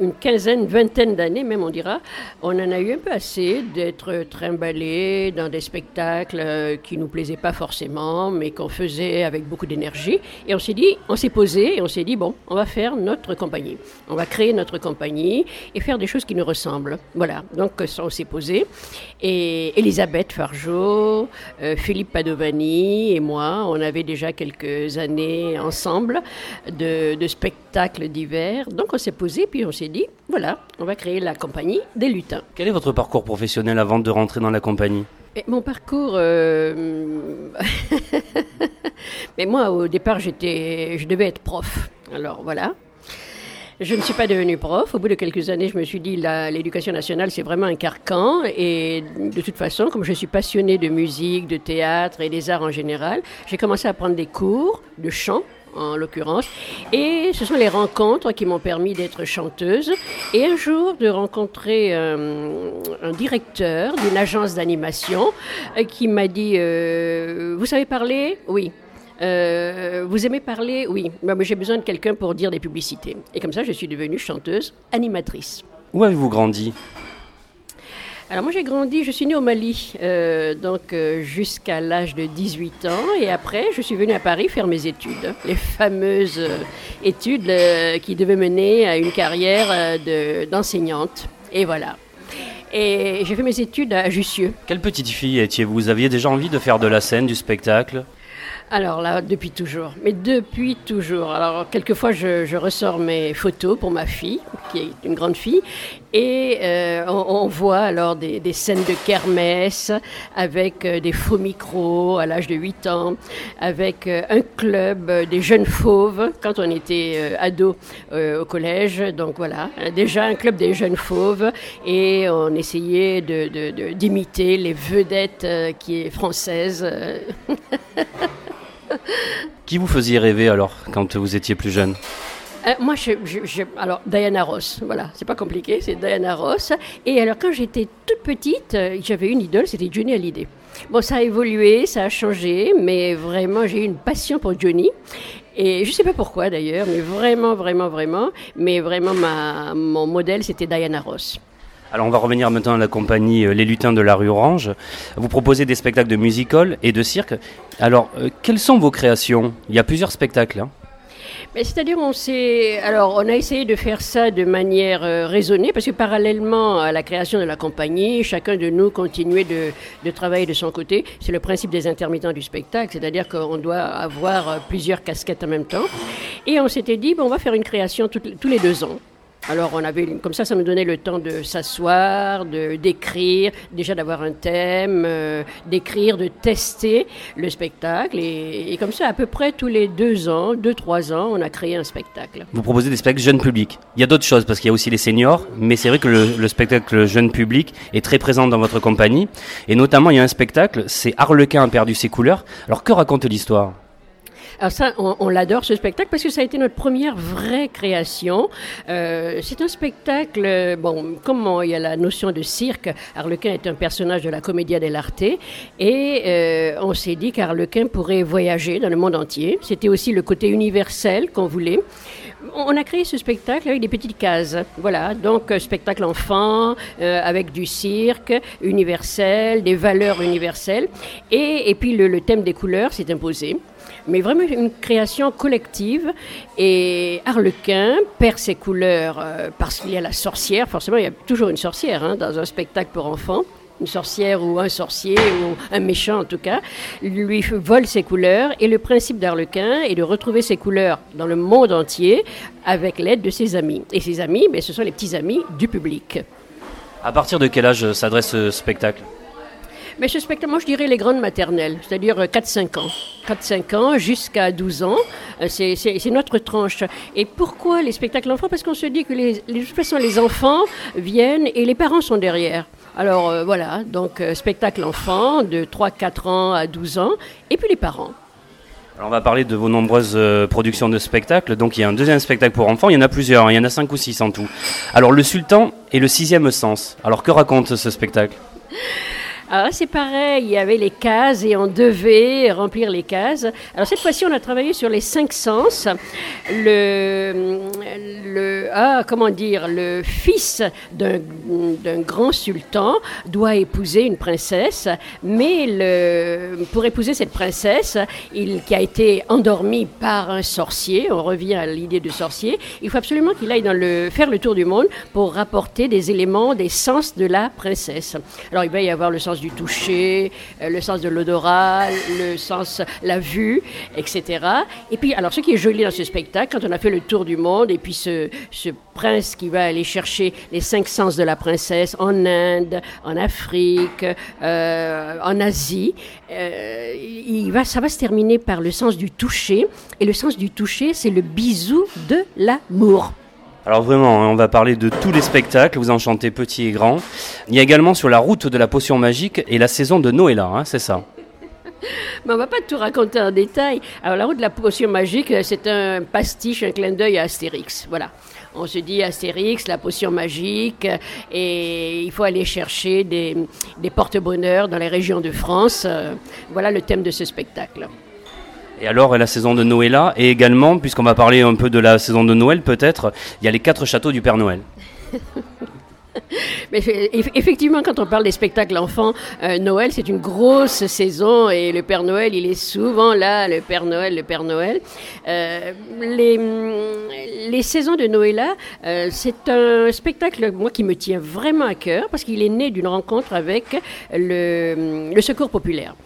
une quinzaine, vingtaine d'années même on dira, on en a eu un peu assez d'être trimballés dans des spectacles euh, qui nous plaisaient pas forcément, mais qu'on faisait avec beaucoup d'énergie. Et on s'est dit, on s'est posé et on s'est dit, bon, on va faire notre compagnie. On va créer notre compagnie et faire des choses qui nous ressemblent. Voilà, donc ça on s'est posé. Et Elisabeth Elisabeth Fargeau, euh, Philippe Padovani et moi, on avait déjà quelques années ensemble de, spectacles divers. Donc on s'est posé, puis on s'est dit, voilà, on va créer la compagnie des lutins. Quel est votre parcours professionnel avant de rentrer dans la compagnie? Mon parcours, euh, mais moi au départ j'étais, je devais être prof. Alors voilà, je ne suis pas devenue prof. Au bout de quelques années, je me suis dit, l'éducation nationale, c'est vraiment un carcan. Et de toute façon, comme je suis passionnée de musique, de théâtre et des arts en général, j'ai commencé à prendre des cours de chant en l'occurrence. Et ce sont les rencontres qui m'ont permis d'être chanteuse. Et un jour, de rencontrer un, directeur d'une agence d'animation euh, qui m'a dit euh, Vous savez parler? Oui. Euh, vous aimez parler? Oui. J'ai besoin de quelqu'un pour dire des publicités. Et comme ça, je suis devenue chanteuse, animatrice. Où avez-vous grandi? Alors moi j'ai grandi, je suis née au Mali, euh, donc euh, jusqu'à l'âge de 18 ans, et après je suis venue à Paris faire mes études, les fameuses études qui devaient mener à une carrière d'enseignante. et voilà. Et j'ai fait mes études à Jussieu. Quelle petite fille étiez-vous? Vous aviez déjà envie de faire de la scène, du spectacle? Alors là, depuis toujours. Mais depuis toujours. Alors, quelquefois, je, ressors mes photos pour ma fille, qui est une grande fille, et euh, on, voit alors des, scènes de kermesse avec euh, des faux micros à l'âge de 8 ans, avec euh, un club des jeunes fauves quand on était ado au collège. Donc voilà, déjà un club des jeunes fauves, et on essayait d'imiter les vedettes qui est françaises. Qui vous faisiez rêver alors quand vous étiez plus jeune? Euh, moi, alors Diana Ross, voilà, c'est pas compliqué, c'est Diana Ross. Et alors, quand j'étais toute petite, euh, j'avais une idole, c'était Johnny Hallyday. Bon, ça a évolué, ça a changé, mais vraiment, j'ai eu une passion pour Johnny. Et je sais pas pourquoi d'ailleurs, mais vraiment, vraiment, vraiment. Mais vraiment, ma, mon modèle, c'était Diana Ross. Alors on va revenir maintenant à la compagnie euh, Les Lutins de la rue Orange. Vous proposez des spectacles de musical et de cirque. Alors, euh, quelles sont vos créations? Il y a plusieurs spectacles. Hein. C'est-à-dire, on alors on a essayé de faire ça de manière euh, raisonnée, parce que parallèlement à la création de la compagnie, chacun de nous continuait de, travailler de son côté. C'est le principe des intermittents du spectacle, c'est-à-dire qu'on doit avoir plusieurs casquettes en même temps. Et on s'était dit, bon, on va faire une création tous les deux ans. Alors on avait comme ça, ça nous donnait le temps de s'asseoir, de d'écrire, déjà d'avoir un thème, euh, d'écrire, de tester le spectacle et, comme ça à peu près tous les deux ans, deux trois ans, on a créé un spectacle. Vous proposez des spectacles jeunes publics. Il y a d'autres choses parce qu'il y a aussi les seniors, mais c'est vrai que le, le, spectacle jeune public est très présent dans votre compagnie et notamment il y a un spectacle, c'est Harlequin a perdu ses couleurs. Alors que raconte l'histoire? Alors ça, on, l'adore ce spectacle parce que ça a été notre première vraie création. Euh, c'est un spectacle, bon, comme il y a la notion de cirque, Harlequin est un personnage de la Commedia dell'arte et euh, on s'est dit qu'Harlequin pourrait voyager dans le monde entier. C'était aussi le côté universel qu'on voulait. On a créé ce spectacle avec des petites cases. Voilà, donc euh, spectacle enfant, avec du cirque universel, des valeurs universelles. Et, et puis le, le thème des couleurs s'est imposé mais vraiment une création collective. Et Harlequin perd ses couleurs euh, parce qu'il y a la sorcière, forcément il y a toujours une sorcière hein, dans un spectacle pour enfants. une sorcière ou un sorcier ou un méchant en tout cas, lui vole ses couleurs et le principe d'Arlequin est de retrouver ses couleurs dans le monde entier avec l'aide de ses amis. Et ses amis, mais ce sont les petits amis du public. À partir de quel âge s'adresse ce spectacle? Mais ce spectacle, moi je dirais les grandes maternelles, c'est-à-dire 4-5 ans. 4-5 ans jusqu'à 12 ans, euh, c'est notre tranche. Et pourquoi les spectacles enfants Parce qu'on se dit que les, de toute façon les enfants viennent et les parents sont derrière. Alors euh, voilà, donc euh, spectacle enfant de 3-4 ans à 12 ans, et puis les parents. Alors on va parler de vos nombreuses productions de spectacles. Donc il y a un deuxième spectacle pour enfants, il y en a plusieurs, hein. il y en a 5 ou 6 en tout. Alors Le Sultan et le sixième sens. Alors que raconte ce spectacle? Alors c'est pareil, il y avait les cases et on devait remplir les cases. Alors cette fois-ci, on a travaillé sur les cinq sens. Le, ah, comment dire, le fils d'un grand sultan doit épouser une princesse, mais pour épouser cette princesse, qui a été endormie par un sorcier, on revient à l'idée de sorcier, il faut absolument qu'il aille faire le tour du monde pour rapporter des éléments, des sens de la princesse. Alors il va y avoir le sens du toucher, euh, le sens de l'odorat, le sens, la vue, etc. Et puis, alors, ce qui est joli dans ce spectacle, quand on a fait le tour du monde, et puis ce, ce prince qui va aller chercher les cinq sens de la princesse en Inde, en Afrique, euh, en Asie, euh, il va, ça va se terminer par le sens du toucher. Et le sens du toucher, c'est le bisou de l'amour. Alors vraiment, hein, on va parler de tous les spectacles, vous en chantez petit et grand. Il y a également sur la route de la potion magique et la saison de Noëlla, hein, c'est ça mais on va pas tout raconter en détail. Alors, la route de la potion magique, c'est un pastiche, un clin d'œil à Astérix. Voilà. On se dit Astérix, la potion magique, et il faut aller chercher des, des porte-bonheur dans les régions de France. Voilà le thème de ce spectacle. Et alors, la saison de Noël et également, puisqu'on va parler un peu de la saison de Noël peut-être, il y a les quatre châteaux du Père Noël. Effectivement, quand on parle des spectacles enfants, euh, Noël, c'est une grosse saison et le Père Noël, il est souvent là, le Père Noël, le Père Noël. Euh, les, les, saisons de Noël, euh, c'est un spectacle, moi, qui me tient vraiment à cœur parce qu'il est né d'une rencontre avec le, le, Secours populaire.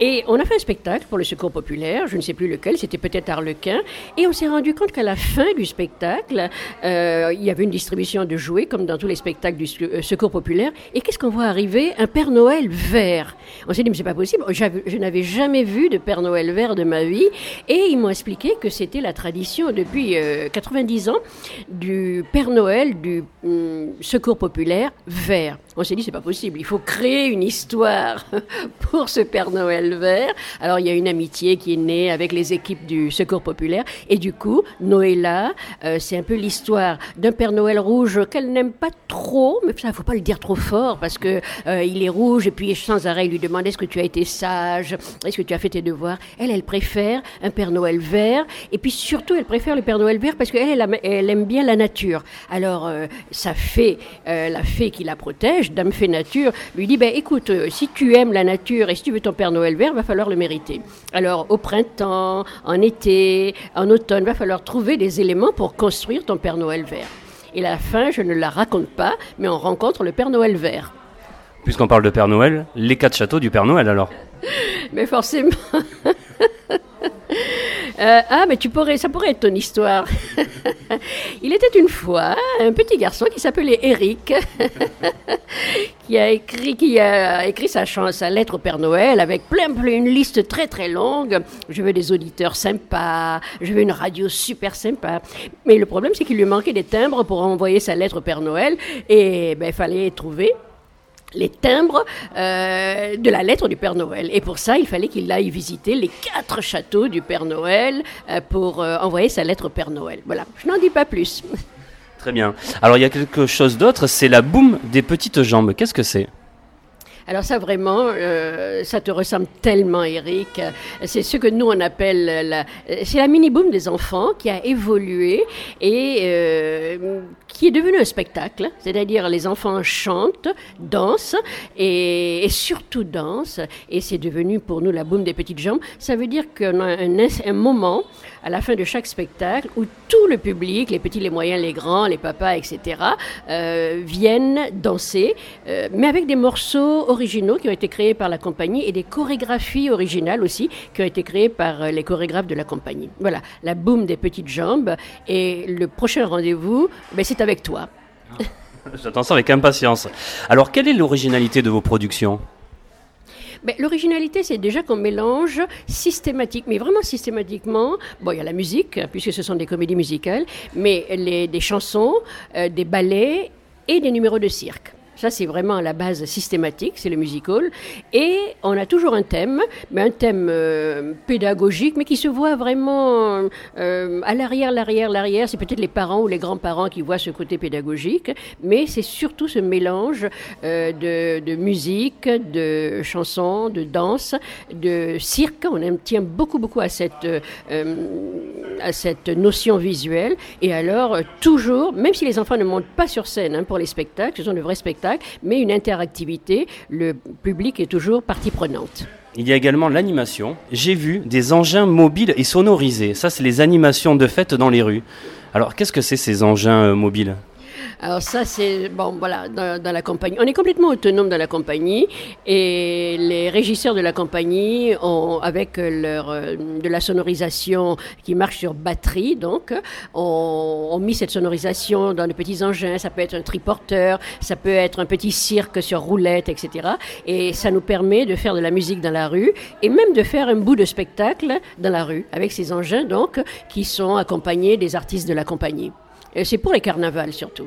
Et on a fait un spectacle pour le Secours populaire, je ne sais plus lequel, c'était peut-être Arlequin, et on s'est rendu compte qu'à la fin du spectacle, il y avait une distribution de jouets, comme dans tous les spectacles du euh, Secours populaire. Et qu'est-ce qu'on voit arriver? Un Père Noël vert. On s'est dit, mais c'est pas possible. Je n'avais jamais vu de Père Noël vert de ma vie. Et ils m'ont expliqué que c'était la tradition depuis 90 euh, ans du Père Noël du hum, Secours populaire vert. On s'est dit, c'est pas possible. Il faut créer une histoire pour ce Père Noël vert. Alors, il y a une amitié qui est née avec les équipes du Secours populaire. Et du coup, Noëlla, euh, c'est un peu l'histoire d'un Père Noël rouge qu'elle n'aime pas trop, mais ça, faut pas le dire trop fort parce que euh, il est rouge et puis sans arrêt il lui demande est-ce que tu as été sage, est-ce que tu as fait tes devoirs? Elle, elle préfère un Père Noël vert et puis surtout elle préfère le Père Noël vert parce qu'elle, elle, aime bien la nature. Alors euh, sa fée, euh, la fée qui la protège, Dame Fée Nature, lui dit ben écoute, si tu aimes la nature et si tu veux ton Père Noël vert, va falloir le mériter. Alors au printemps, en été, en automne, va falloir trouver des éléments pour construire ton Père Noël vert. Et la fin, je ne la raconte pas, mais on rencontre le Père Noël vert. Puisqu'on parle de Père Noël, les quatre châteaux du Père Noël alors Mais forcément Euh, ah, mais tu pourrais, ça pourrait être ton histoire. Il était une fois un petit garçon qui s'appelait Eric, qui a écrit, qui a écrit sa, sa lettre au Père Noël avec plein, plein, une liste très très longue. Je veux des auditeurs sympas, je veux une radio super sympa. Mais le problème, c'est qu'il lui manquait des timbres pour envoyer sa lettre au Père Noël, et ben, fallait trouver les timbres euh, de la lettre du Père Noël. Et pour ça, il fallait qu'il aille visiter les quatre châteaux du Père Noël euh, pour euh, envoyer sa lettre au Père Noël. Voilà, je n'en dis pas plus. Très bien. Alors il y a quelque chose d'autre, c'est la boum des petites jambes. Qu'est-ce que c'est? Alors ça vraiment, euh, ça te ressemble tellement, Eric. C'est ce que nous on appelle la, c'est la mini boom des enfants qui a évolué et euh, qui est devenu un spectacle. C'est-à-dire les enfants chantent, dansent et, surtout dansent. Et c'est devenu pour nous la boum des petites jambes. Ça veut dire qu'on a un, un moment à la fin de chaque spectacle où tout le public, les petits, les moyens, les grands, les papas, etc., euh, viennent danser, mais avec des morceaux originaux qui ont été créés par la compagnie et des chorégraphies originales aussi qui ont été créées par euh, les chorégraphes de la compagnie. Voilà, la boum des petites jambes. Et le prochain rendez-vous, ben, c'est avec toi. J'attends ça avec impatience. Alors, quelle est l'originalité de vos productions? Ben, L'originalité, c'est déjà qu'on mélange systématique, mais vraiment systématiquement. Bon, il y a la musique, puisque ce sont des comédies musicales, mais des chansons, euh, des ballets et des numéros de cirque. Ça, c'est vraiment la base systématique, c'est le musical. Et on a toujours un thème, mais un thème euh, pédagogique, mais qui se voit vraiment euh, à l'arrière, l'arrière, l'arrière. C'est peut-être les parents ou les grands-parents qui voient ce côté pédagogique, mais c'est surtout ce mélange euh, de, musique, de chansons, de danse, de cirque. On aime, tient beaucoup, beaucoup à cette, à cette notion visuelle. Et alors, toujours, même si les enfants ne montent pas sur scène hein, pour les spectacles, ce sont de vrais spectacles, mais une interactivité. Le public est toujours partie prenante. Il y a également l'animation. J'ai vu des engins mobiles et sonorisés. Ça, c'est les animations de fête dans les rues. Alors, qu'est-ce que c'est ces engins euh, mobiles? Alors ça, c'est, bon, voilà, dans, la compagnie. On est complètement autonome dans la compagnie et les régisseurs de la compagnie ont, avec leur, euh, de la sonorisation qui marche sur batterie, donc, ont, ont mis cette sonorisation dans de petits engins. Ça peut être un triporteur, ça peut être un petit cirque sur roulette, etc. Et ça nous permet de faire de la musique dans la rue et même de faire un bout de spectacle dans la rue avec ces engins, donc, qui sont accompagnés des artistes de la compagnie. C'est pour les carnavals surtout.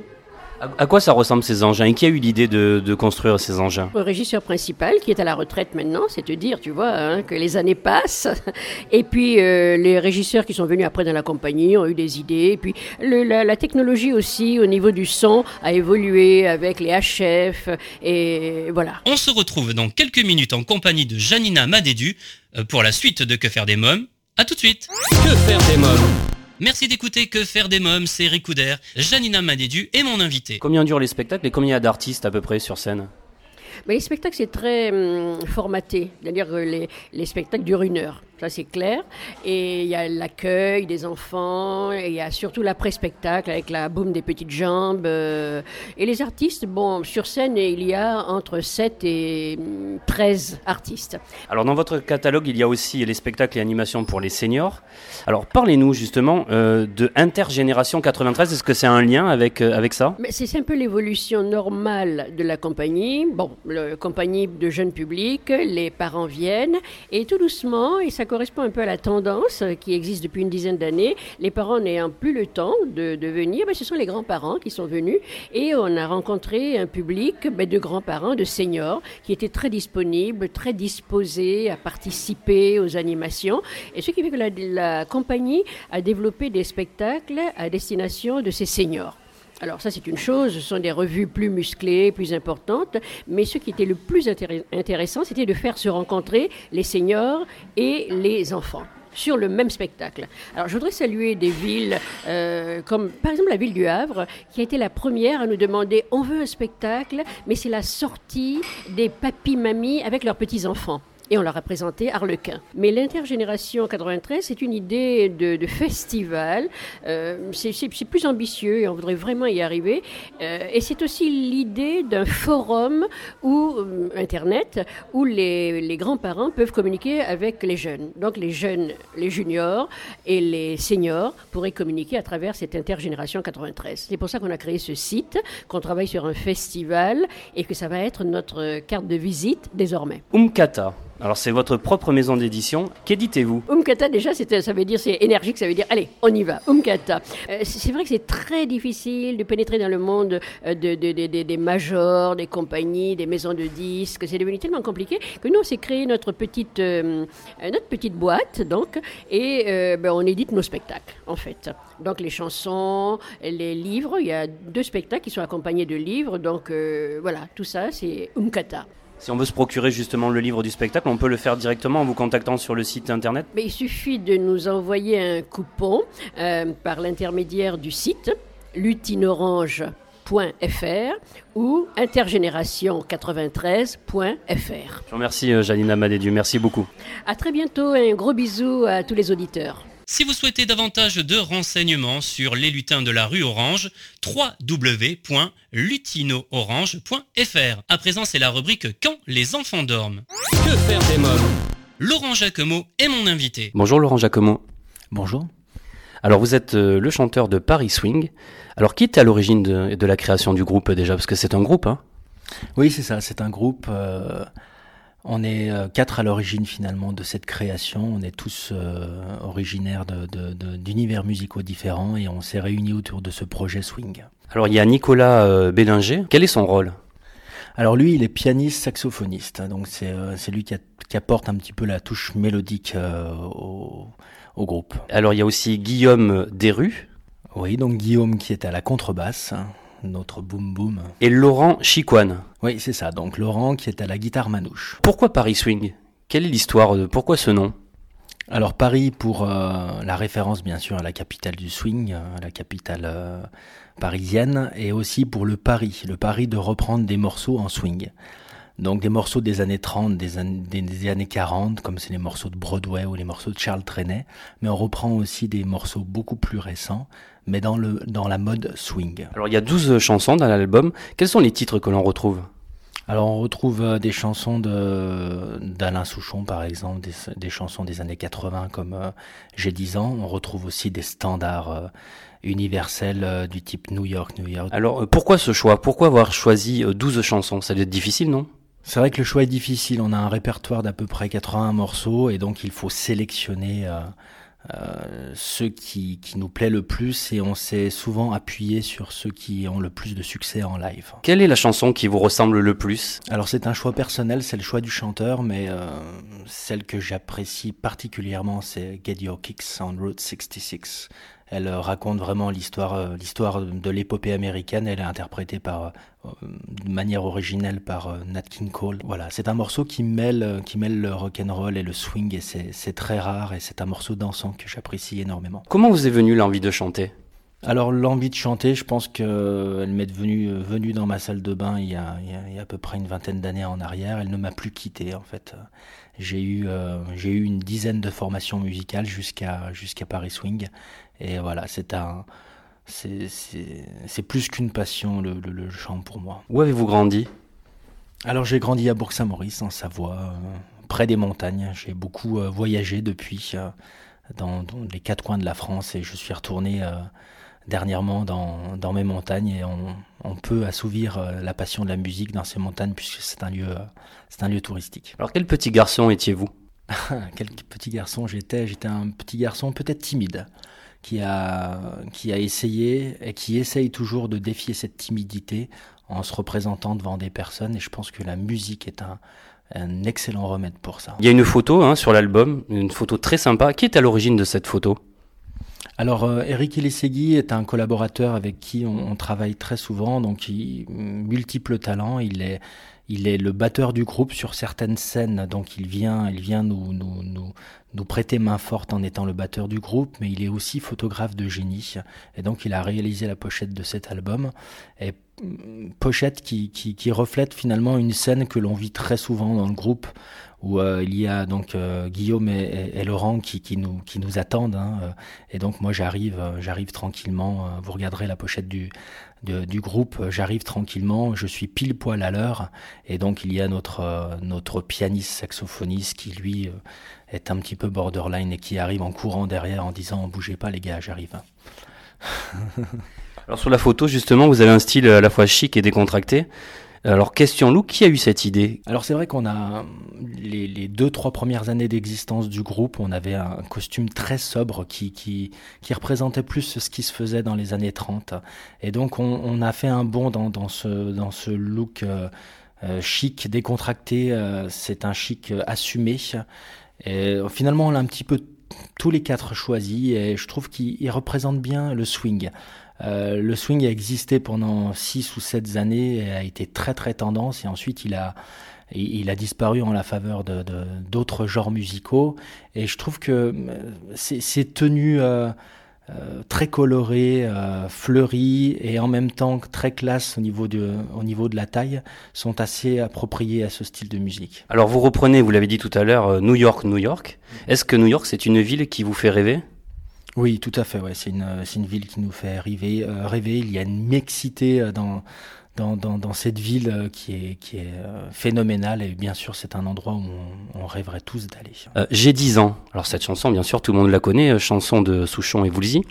À quoi ça ressemble ces engins? Et qui a eu l'idée de, construire ces engins? Le régisseur principal, qui est à la retraite maintenant, c'est te dire, tu vois, hein, que les années passent. Et puis euh, les régisseurs qui sont venus après dans la compagnie ont eu des idées. Et puis la, technologie aussi, au niveau du son, a évolué avec les HF. Et voilà. On se retrouve dans quelques minutes en compagnie de Janina Madédu euh, pour la suite de Que faire des mômes. A tout de suite. Que faire des mômes? Merci d'écouter Que faire des mômes, c'est Ricouder, Janina Madédu et mon invité. Combien durent les spectacles et combien il y a d'artistes à peu près sur scène? Mais les spectacles, c'est très hum, formaté. C'est-à-dire que les, les, spectacles durent une heure. Ça, c'est clair. Et il y a l'accueil des enfants, et il y a surtout l'après-spectacle avec la boum des petites jambes. Euh, et les artistes, bon, sur scène, il y a entre 7 et 13 hum, artistes. Alors, dans votre catalogue, il y a aussi les spectacles et animations pour les seniors. Alors, parlez-nous justement euh, de Intergénération 93. Est-ce que c'est un lien avec, euh, avec ça? C'est un peu l'évolution normale de la compagnie. Bon, la compagnie de jeunes publics, les parents viennent, et tout doucement, et ça correspond un peu à la tendance qui existe depuis une dizaine d'années. Les parents n'ayant plus le temps de, venir, ben, ce sont les grands-parents qui sont venus et on a rencontré un public ben, de grands-parents, de seniors, qui étaient très disponibles, très disposés à participer aux animations. Et ce qui fait que la compagnie a développé des spectacles à destination de ces seniors. Alors ça c'est une chose, ce sont des revues plus musclées, plus importantes, mais ce qui était le plus intéressant, c'était de faire se rencontrer les seniors et les enfants sur le même spectacle. Alors je voudrais saluer des villes euh, comme par exemple la ville du Havre qui a été la première à nous demander on veut un spectacle mais c'est la sortie des papis-mamies avec leurs petits-enfants et on leur a présenté Harlequin. Mais l'intergénération 93, c'est une idée de, festival. Euh, c'est plus ambitieux et on voudrait vraiment y arriver. Euh, et c'est aussi l'idée d'un forum ou euh, Internet où les, les grands-parents peuvent communiquer avec les jeunes. Donc les jeunes, les juniors et les seniors pourraient communiquer à travers cette intergénération 93. C'est pour ça qu'on a créé ce site, qu'on travaille sur un festival et que ça va être notre carte de visite désormais. Umkata. Alors c'est votre propre maison d'édition. Qu'éditez-vous Umkata déjà, ça veut dire c'est énergique, ça veut dire allez, on y va. Umkata. Euh, c'est vrai que c'est très difficile de pénétrer dans le monde euh, de, des majors, des compagnies, des maisons de disques. C'est devenu tellement compliqué que nous on s'est créé notre petite euh, notre petite boîte donc et ben, on édite nos spectacles en fait. Donc les chansons, les livres. Il y a deux spectacles qui sont accompagnés de livres. Donc voilà, tout ça c'est Umkata. Si on veut se procurer justement le livre du spectacle, on peut le faire directement en vous contactant sur le site internet Mais Il suffit de nous envoyer un coupon euh, par l'intermédiaire du site lutinorange.fr ou intergénération93.fr. Je vous remercie euh, Janina Madédieu, merci beaucoup. À très bientôt et un gros bisou à tous les auditeurs. Si vous souhaitez davantage de renseignements sur les lutins de la rue Orange, www.lutinoorange.fr. À présent, c'est la rubrique Quand les enfants dorment. Que faire des mômes? Laurent Jacquemot est mon invité. Bonjour Laurent Jacquemot. Bonjour. Alors vous êtes euh, le chanteur de Paris Swing. Alors qui était à l'origine de, de la création du groupe déjà? Parce que c'est un groupe, hein? Oui, c'est ça, c'est un groupe. euh, on est euh, quatre à l'origine finalement de cette création. On est tous euh, originaires d'univers musicaux différents et on s'est réunis autour de ce projet Swing. Alors il y a Nicolas euh, Bélinger. Quel est son rôle? Alors lui, il est pianiste saxophoniste, donc c'est euh, lui qui, a- qui apporte un petit peu la touche mélodique au, au groupe. Alors il y a aussi Guillaume Desrues Oui, donc Guillaume qui est à la contrebasse, notre boom boom. et Laurent Chicoine. Oui, c'est ça. Donc Laurent qui est à la guitare manouche. Pourquoi Paris Swing? Quelle est l'histoire de pourquoi ce nom? Alors Paris pour euh, la référence bien sûr à la capitale du swing, euh, la capitale euh, parisienne, et aussi pour le pari, le pari de reprendre des morceaux en swing. Donc des morceaux des années 30, des, an- des- des années 40, comme c'est les morceaux de Broadway ou les morceaux de Charles Trenet, mais on reprend aussi des morceaux beaucoup plus récents, mais dans, le, dans la mode swing. Alors il y a 12 chansons dans l'album. Quels sont les titres que l'on retrouve? Alors on retrouve euh, des chansons de d'Alain Souchon par exemple, des, des chansons des années 80 comme euh, J'ai 10 ans. On retrouve aussi des standards euh, universels euh, du type New York, New York. Alors pourquoi ce choix? Pourquoi avoir choisi euh, 12 chansons? Ça doit être difficile, non? C'est vrai que le choix est difficile. On a un répertoire d'à peu près 80 morceaux et donc il faut sélectionner euh, ceux qui, qui nous plaît le plus et on s'est souvent appuyé sur ceux qui ont le plus de succès en live. Quelle est la chanson qui vous ressemble le plus? Alors c'est un choix personnel, c'est le choix du chanteur, mais euh, celle que j'apprécie particulièrement, c'est Get Your Kicks on Route 66. Elle euh, raconte vraiment l'histoire, euh, l'histoire de l'épopée américaine. Elle est interprétée par, euh, de manière originelle par Nat King Cole. Voilà, c'est un morceau qui mêle, qui mêle le rock and roll et le swing, et c'est, très rare. Et c'est un morceau dansant que j'apprécie énormément. Comment vous est venue l'envie de chanter? Alors l'envie de chanter, je pense qu'elle m'est venue, venue dans ma salle de bain il y, a, il, y a, il y a à peu près une vingtaine d'années en arrière. Elle ne m'a plus quitté en fait. J'ai eu, euh, j'ai eu une dizaine de formations musicales jusqu'à jusqu'à Paris Swing. Et voilà, c'est un, c'est, plus qu'une passion le, le, le chant pour moi. Où avez-vous grandi? Alors j'ai grandi à Bourg-Saint-Maurice en Savoie, euh, près des montagnes. J'ai beaucoup euh, voyagé depuis euh, dans, dans, les quatre coins de la France et je suis retourné dernièrement dans, dans, mes montagnes et on, on peut assouvir la passion de la musique dans ces montagnes puisque c'est un lieu, c'est un lieu touristique. Alors quel petit garçon étiez-vous? Quel petit garçon j'étais? J'étais un petit garçon peut-être timide qui a, qui a essayé et qui essaye toujours de défier cette timidité en se représentant devant des personnes et je pense que la musique est un, un excellent remède pour ça. Il y a une photo hein, sur l'album, une photo très sympa. Qui est à l'origine de cette photo? Alors, euh, Eric Elissegui est un collaborateur avec qui on, on, travaille très souvent, donc il multiples talents. Il est, il est le batteur du groupe sur certaines scènes, donc il vient, il vient nous, prêter main forte en étant le batteur du groupe, mais il est aussi photographe de génie, et donc il a réalisé la pochette de cet album. Et pochette qui, reflète finalement une scène que l'on vit très souvent dans le groupe où euh, il y a donc euh, Guillaume et, Laurent qui, nous, attendent. Hein, euh, et donc moi j'arrive, j'arrive tranquillement. euh, vous regarderez la pochette du, du groupe. J'arrive tranquillement. Je suis pile poil à l'heure. Et donc il y a notre euh, notre pianiste saxophoniste qui lui euh, est un petit peu borderline et qui arrive en courant derrière en disant bougez pas les gars, j'arrive. Alors sur la photo justement, vous avez un style à la fois chic et décontracté. Alors, question Lou, qui a eu cette idée? Alors, c'est vrai qu'on a les, deux, trois premières années d'existence du groupe, on avait un costume très sobre qui, qui, qui, représentait plus ce qui se faisait dans les années 30. Et donc, on, on a fait un bond dans, dans, ce, dans ce look euh, euh, chic, décontracté. Euh, c'est un chic assumé. Et finalement, on l'a un petit peu tous les quatre choisis et je trouve qu'il représente bien le swing. Euh, le swing a existé pendant 6 ou 7 années et a été très très tendance et ensuite il a, il a disparu en la faveur de, d'autres genres musicaux et je trouve que euh, ces, tenues euh, très colorées, fleuries et en même temps très classe au niveau, de, au niveau de la taille sont assez appropriées à ce style de musique. Alors vous reprenez, vous l'avez dit tout à l'heure, New York, New York. Est-ce que New York c'est une ville qui vous fait rêver? Oui, tout à fait. Ouais. C'est une, une ville qui nous fait rêver, rêver. Il y a une mixité dans, dans, dans, cette ville qui est, qui est phénoménale. Et bien sûr, c'est un endroit où on, rêverait tous d'aller. J'ai 10 ans. Alors cette chanson, bien sûr, tout le monde la connaît, chanson de Souchon et Voulzy.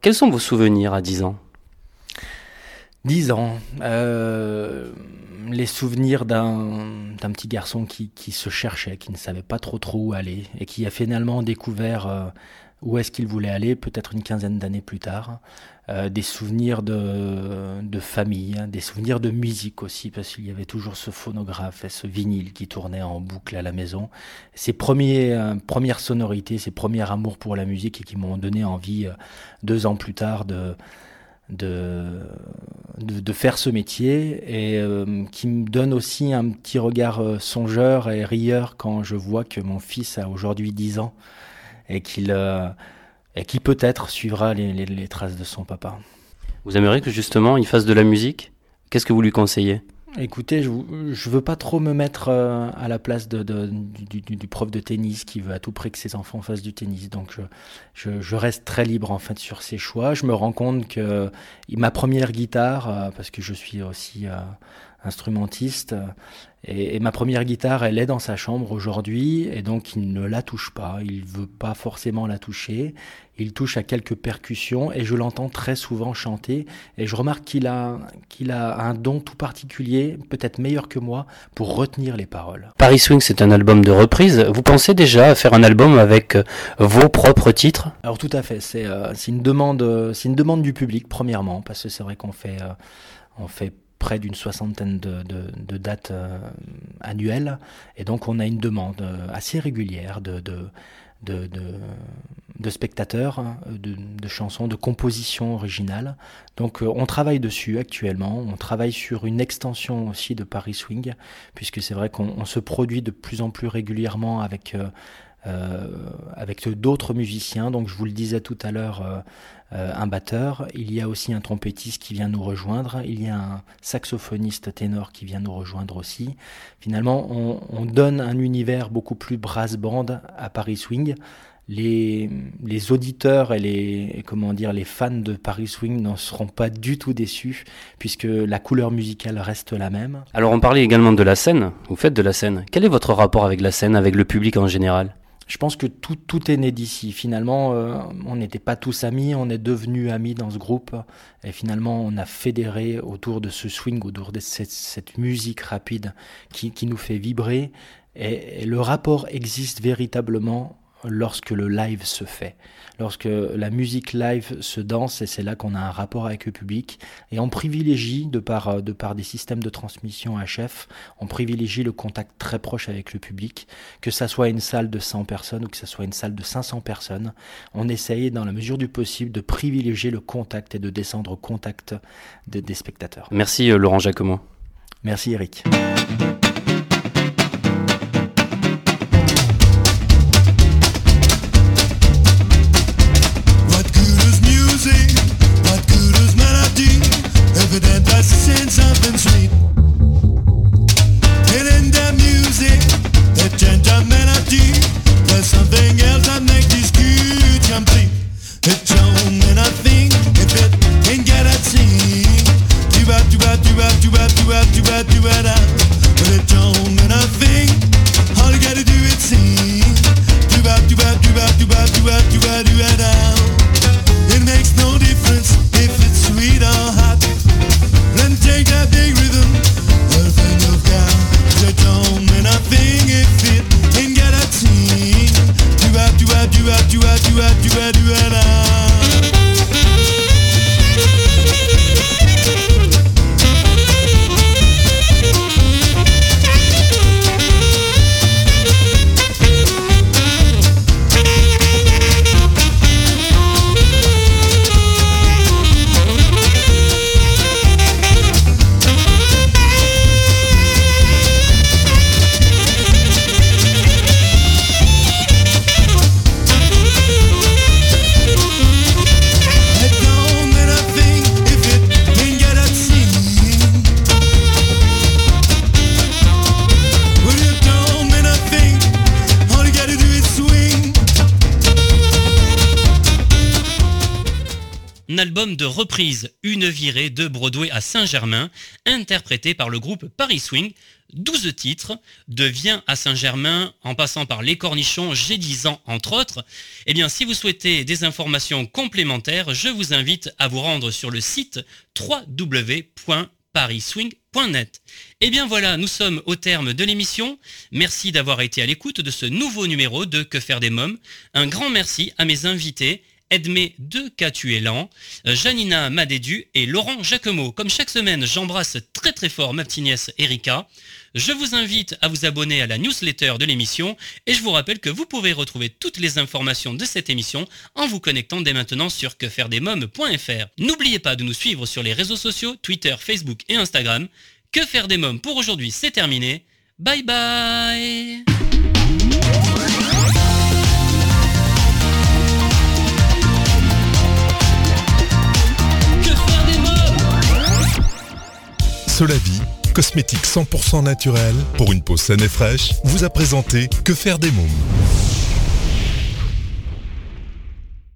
Quels sont vos souvenirs à 10 ans? 10 ans. Euh, les souvenirs d'un petit garçon qui, se cherchait, qui ne savait pas trop trop où aller et qui a finalement découvert euh, où est-ce qu'il voulait aller, peut-être une quinzaine d'années plus tard. Euh, des souvenirs de, de famille, hein, des souvenirs de musique aussi, parce qu'il y avait toujours ce phonographe et ce vinyle qui tournait en boucle à la maison. Ces premiers, premières sonorités, ces premiers amours pour la musique et qui m'ont donné envie, deux ans plus tard, de de, faire ce métier et euh, qui me donne aussi un petit regard euh, songeur et rieur quand je vois que mon fils a aujourd'hui 10 ans et qu'il euh, qui peut-être suivra les, les, traces de son papa. Vous aimeriez que justement il fasse de la musique? Qu'est-ce que vous lui conseillez? Écoutez, je ne veux pas trop me mettre euh, à la place de, du, prof de tennis qui veut à tout prix que ses enfants fassent du tennis. Donc je, je, reste très libre en fait sur ses choix. Je me rends compte que ma première guitare, euh, parce que je suis aussi instrumentiste, et, ma première guitare, elle est dans sa chambre aujourd'hui, et donc il ne la touche pas. Il veut pas forcément la toucher. Il touche à quelques percussions, et je l'entends très souvent chanter. Et je remarque qu'il a, qu'il a un don tout particulier, peut-être meilleur que moi, pour retenir les paroles. Paris Swing, c'est un album de reprise. Vous pensez déjà à faire un album avec euh, vos propres titres? Alors tout à fait. C'est euh, une demande, c'est une demande du public premièrement, parce que c'est vrai qu'on fait, euh, on fait près d'une soixantaine de, dates euh, annuelles. Et donc on a une demande euh, assez régulière de, spectateurs, hein, de, chansons, de compositions originales. Donc euh, on travaille dessus actuellement. On travaille sur une extension aussi de Paris Swing, puisque c'est vrai qu'on se produit de plus en plus régulièrement avec... avec d'autres musiciens. Donc je vous le disais tout à l'heure, euh, un batteur, il y a aussi un trompettiste qui vient nous rejoindre, il y a un saxophoniste ténor qui vient nous rejoindre aussi. Finalement, on, donne un univers beaucoup plus brass band à Paris Swing. Les, les, auditeurs et les comment dire les fans de Paris Swing n'en seront pas du tout déçus puisque la couleur musicale reste la même. Alors on parlait également de la scène. Vous faites de la scène. Quel est votre rapport avec la scène, avec le public en général? Je pense que tout, tout est né d'ici. Finalement, euh, on n'était pas tous amis, on est devenus amis dans ce groupe. Et finalement, on a fédéré autour de ce swing, autour de cette, musique rapide qui, qui, nous fait vibrer. et le rapport existe véritablement lorsque le live se fait, lorsque la musique live se danse, et c'est là qu'on a un rapport avec le public, et on privilégie, de par, de par des systèmes de transmission HF, on privilégie le contact très proche avec le public, que ça soit une salle de 100 personnes ou que ça soit une salle de 500 personnes, on essaye dans la mesure du possible de privilégier le contact et de descendre au contact des spectateurs. Merci euh, Laurent Jacquemot. Merci Eric. De reprise Une virée de Broadway à Saint-Germain, interprété par le groupe Paris Swing. 12 titres, de Viens à Saint-Germain, en passant par Les Cornichons, J'ai 10 ans, entre autres. Eh bien, si vous souhaitez des informations complémentaires, je vous invite à vous rendre sur le site www.pariswing.net. Eh bien voilà, nous sommes au terme de l'émission. Merci d'avoir été à l'écoute de ce nouveau numéro de Que faire des mômes. Un grand merci à mes invités Edmé de Catuélan, euh, Janina Madédu et Laurent Jacquemot. Comme chaque semaine, j'embrasse très très fort ma petite nièce Erika. Je vous invite à vous abonner à la newsletter de l'émission et je vous rappelle que vous pouvez retrouver toutes les informations de cette émission en vous connectant dès maintenant sur quefairedesmoms.fr. N'oubliez pas de nous suivre sur les réseaux sociaux, Twitter, Facebook et Instagram. Que faire des mômes pour aujourd'hui, c'est terminé. Bye bye Solavi, cosmétique 100% naturel pour une peau saine et fraîche, vous a présenté Que faire des mômes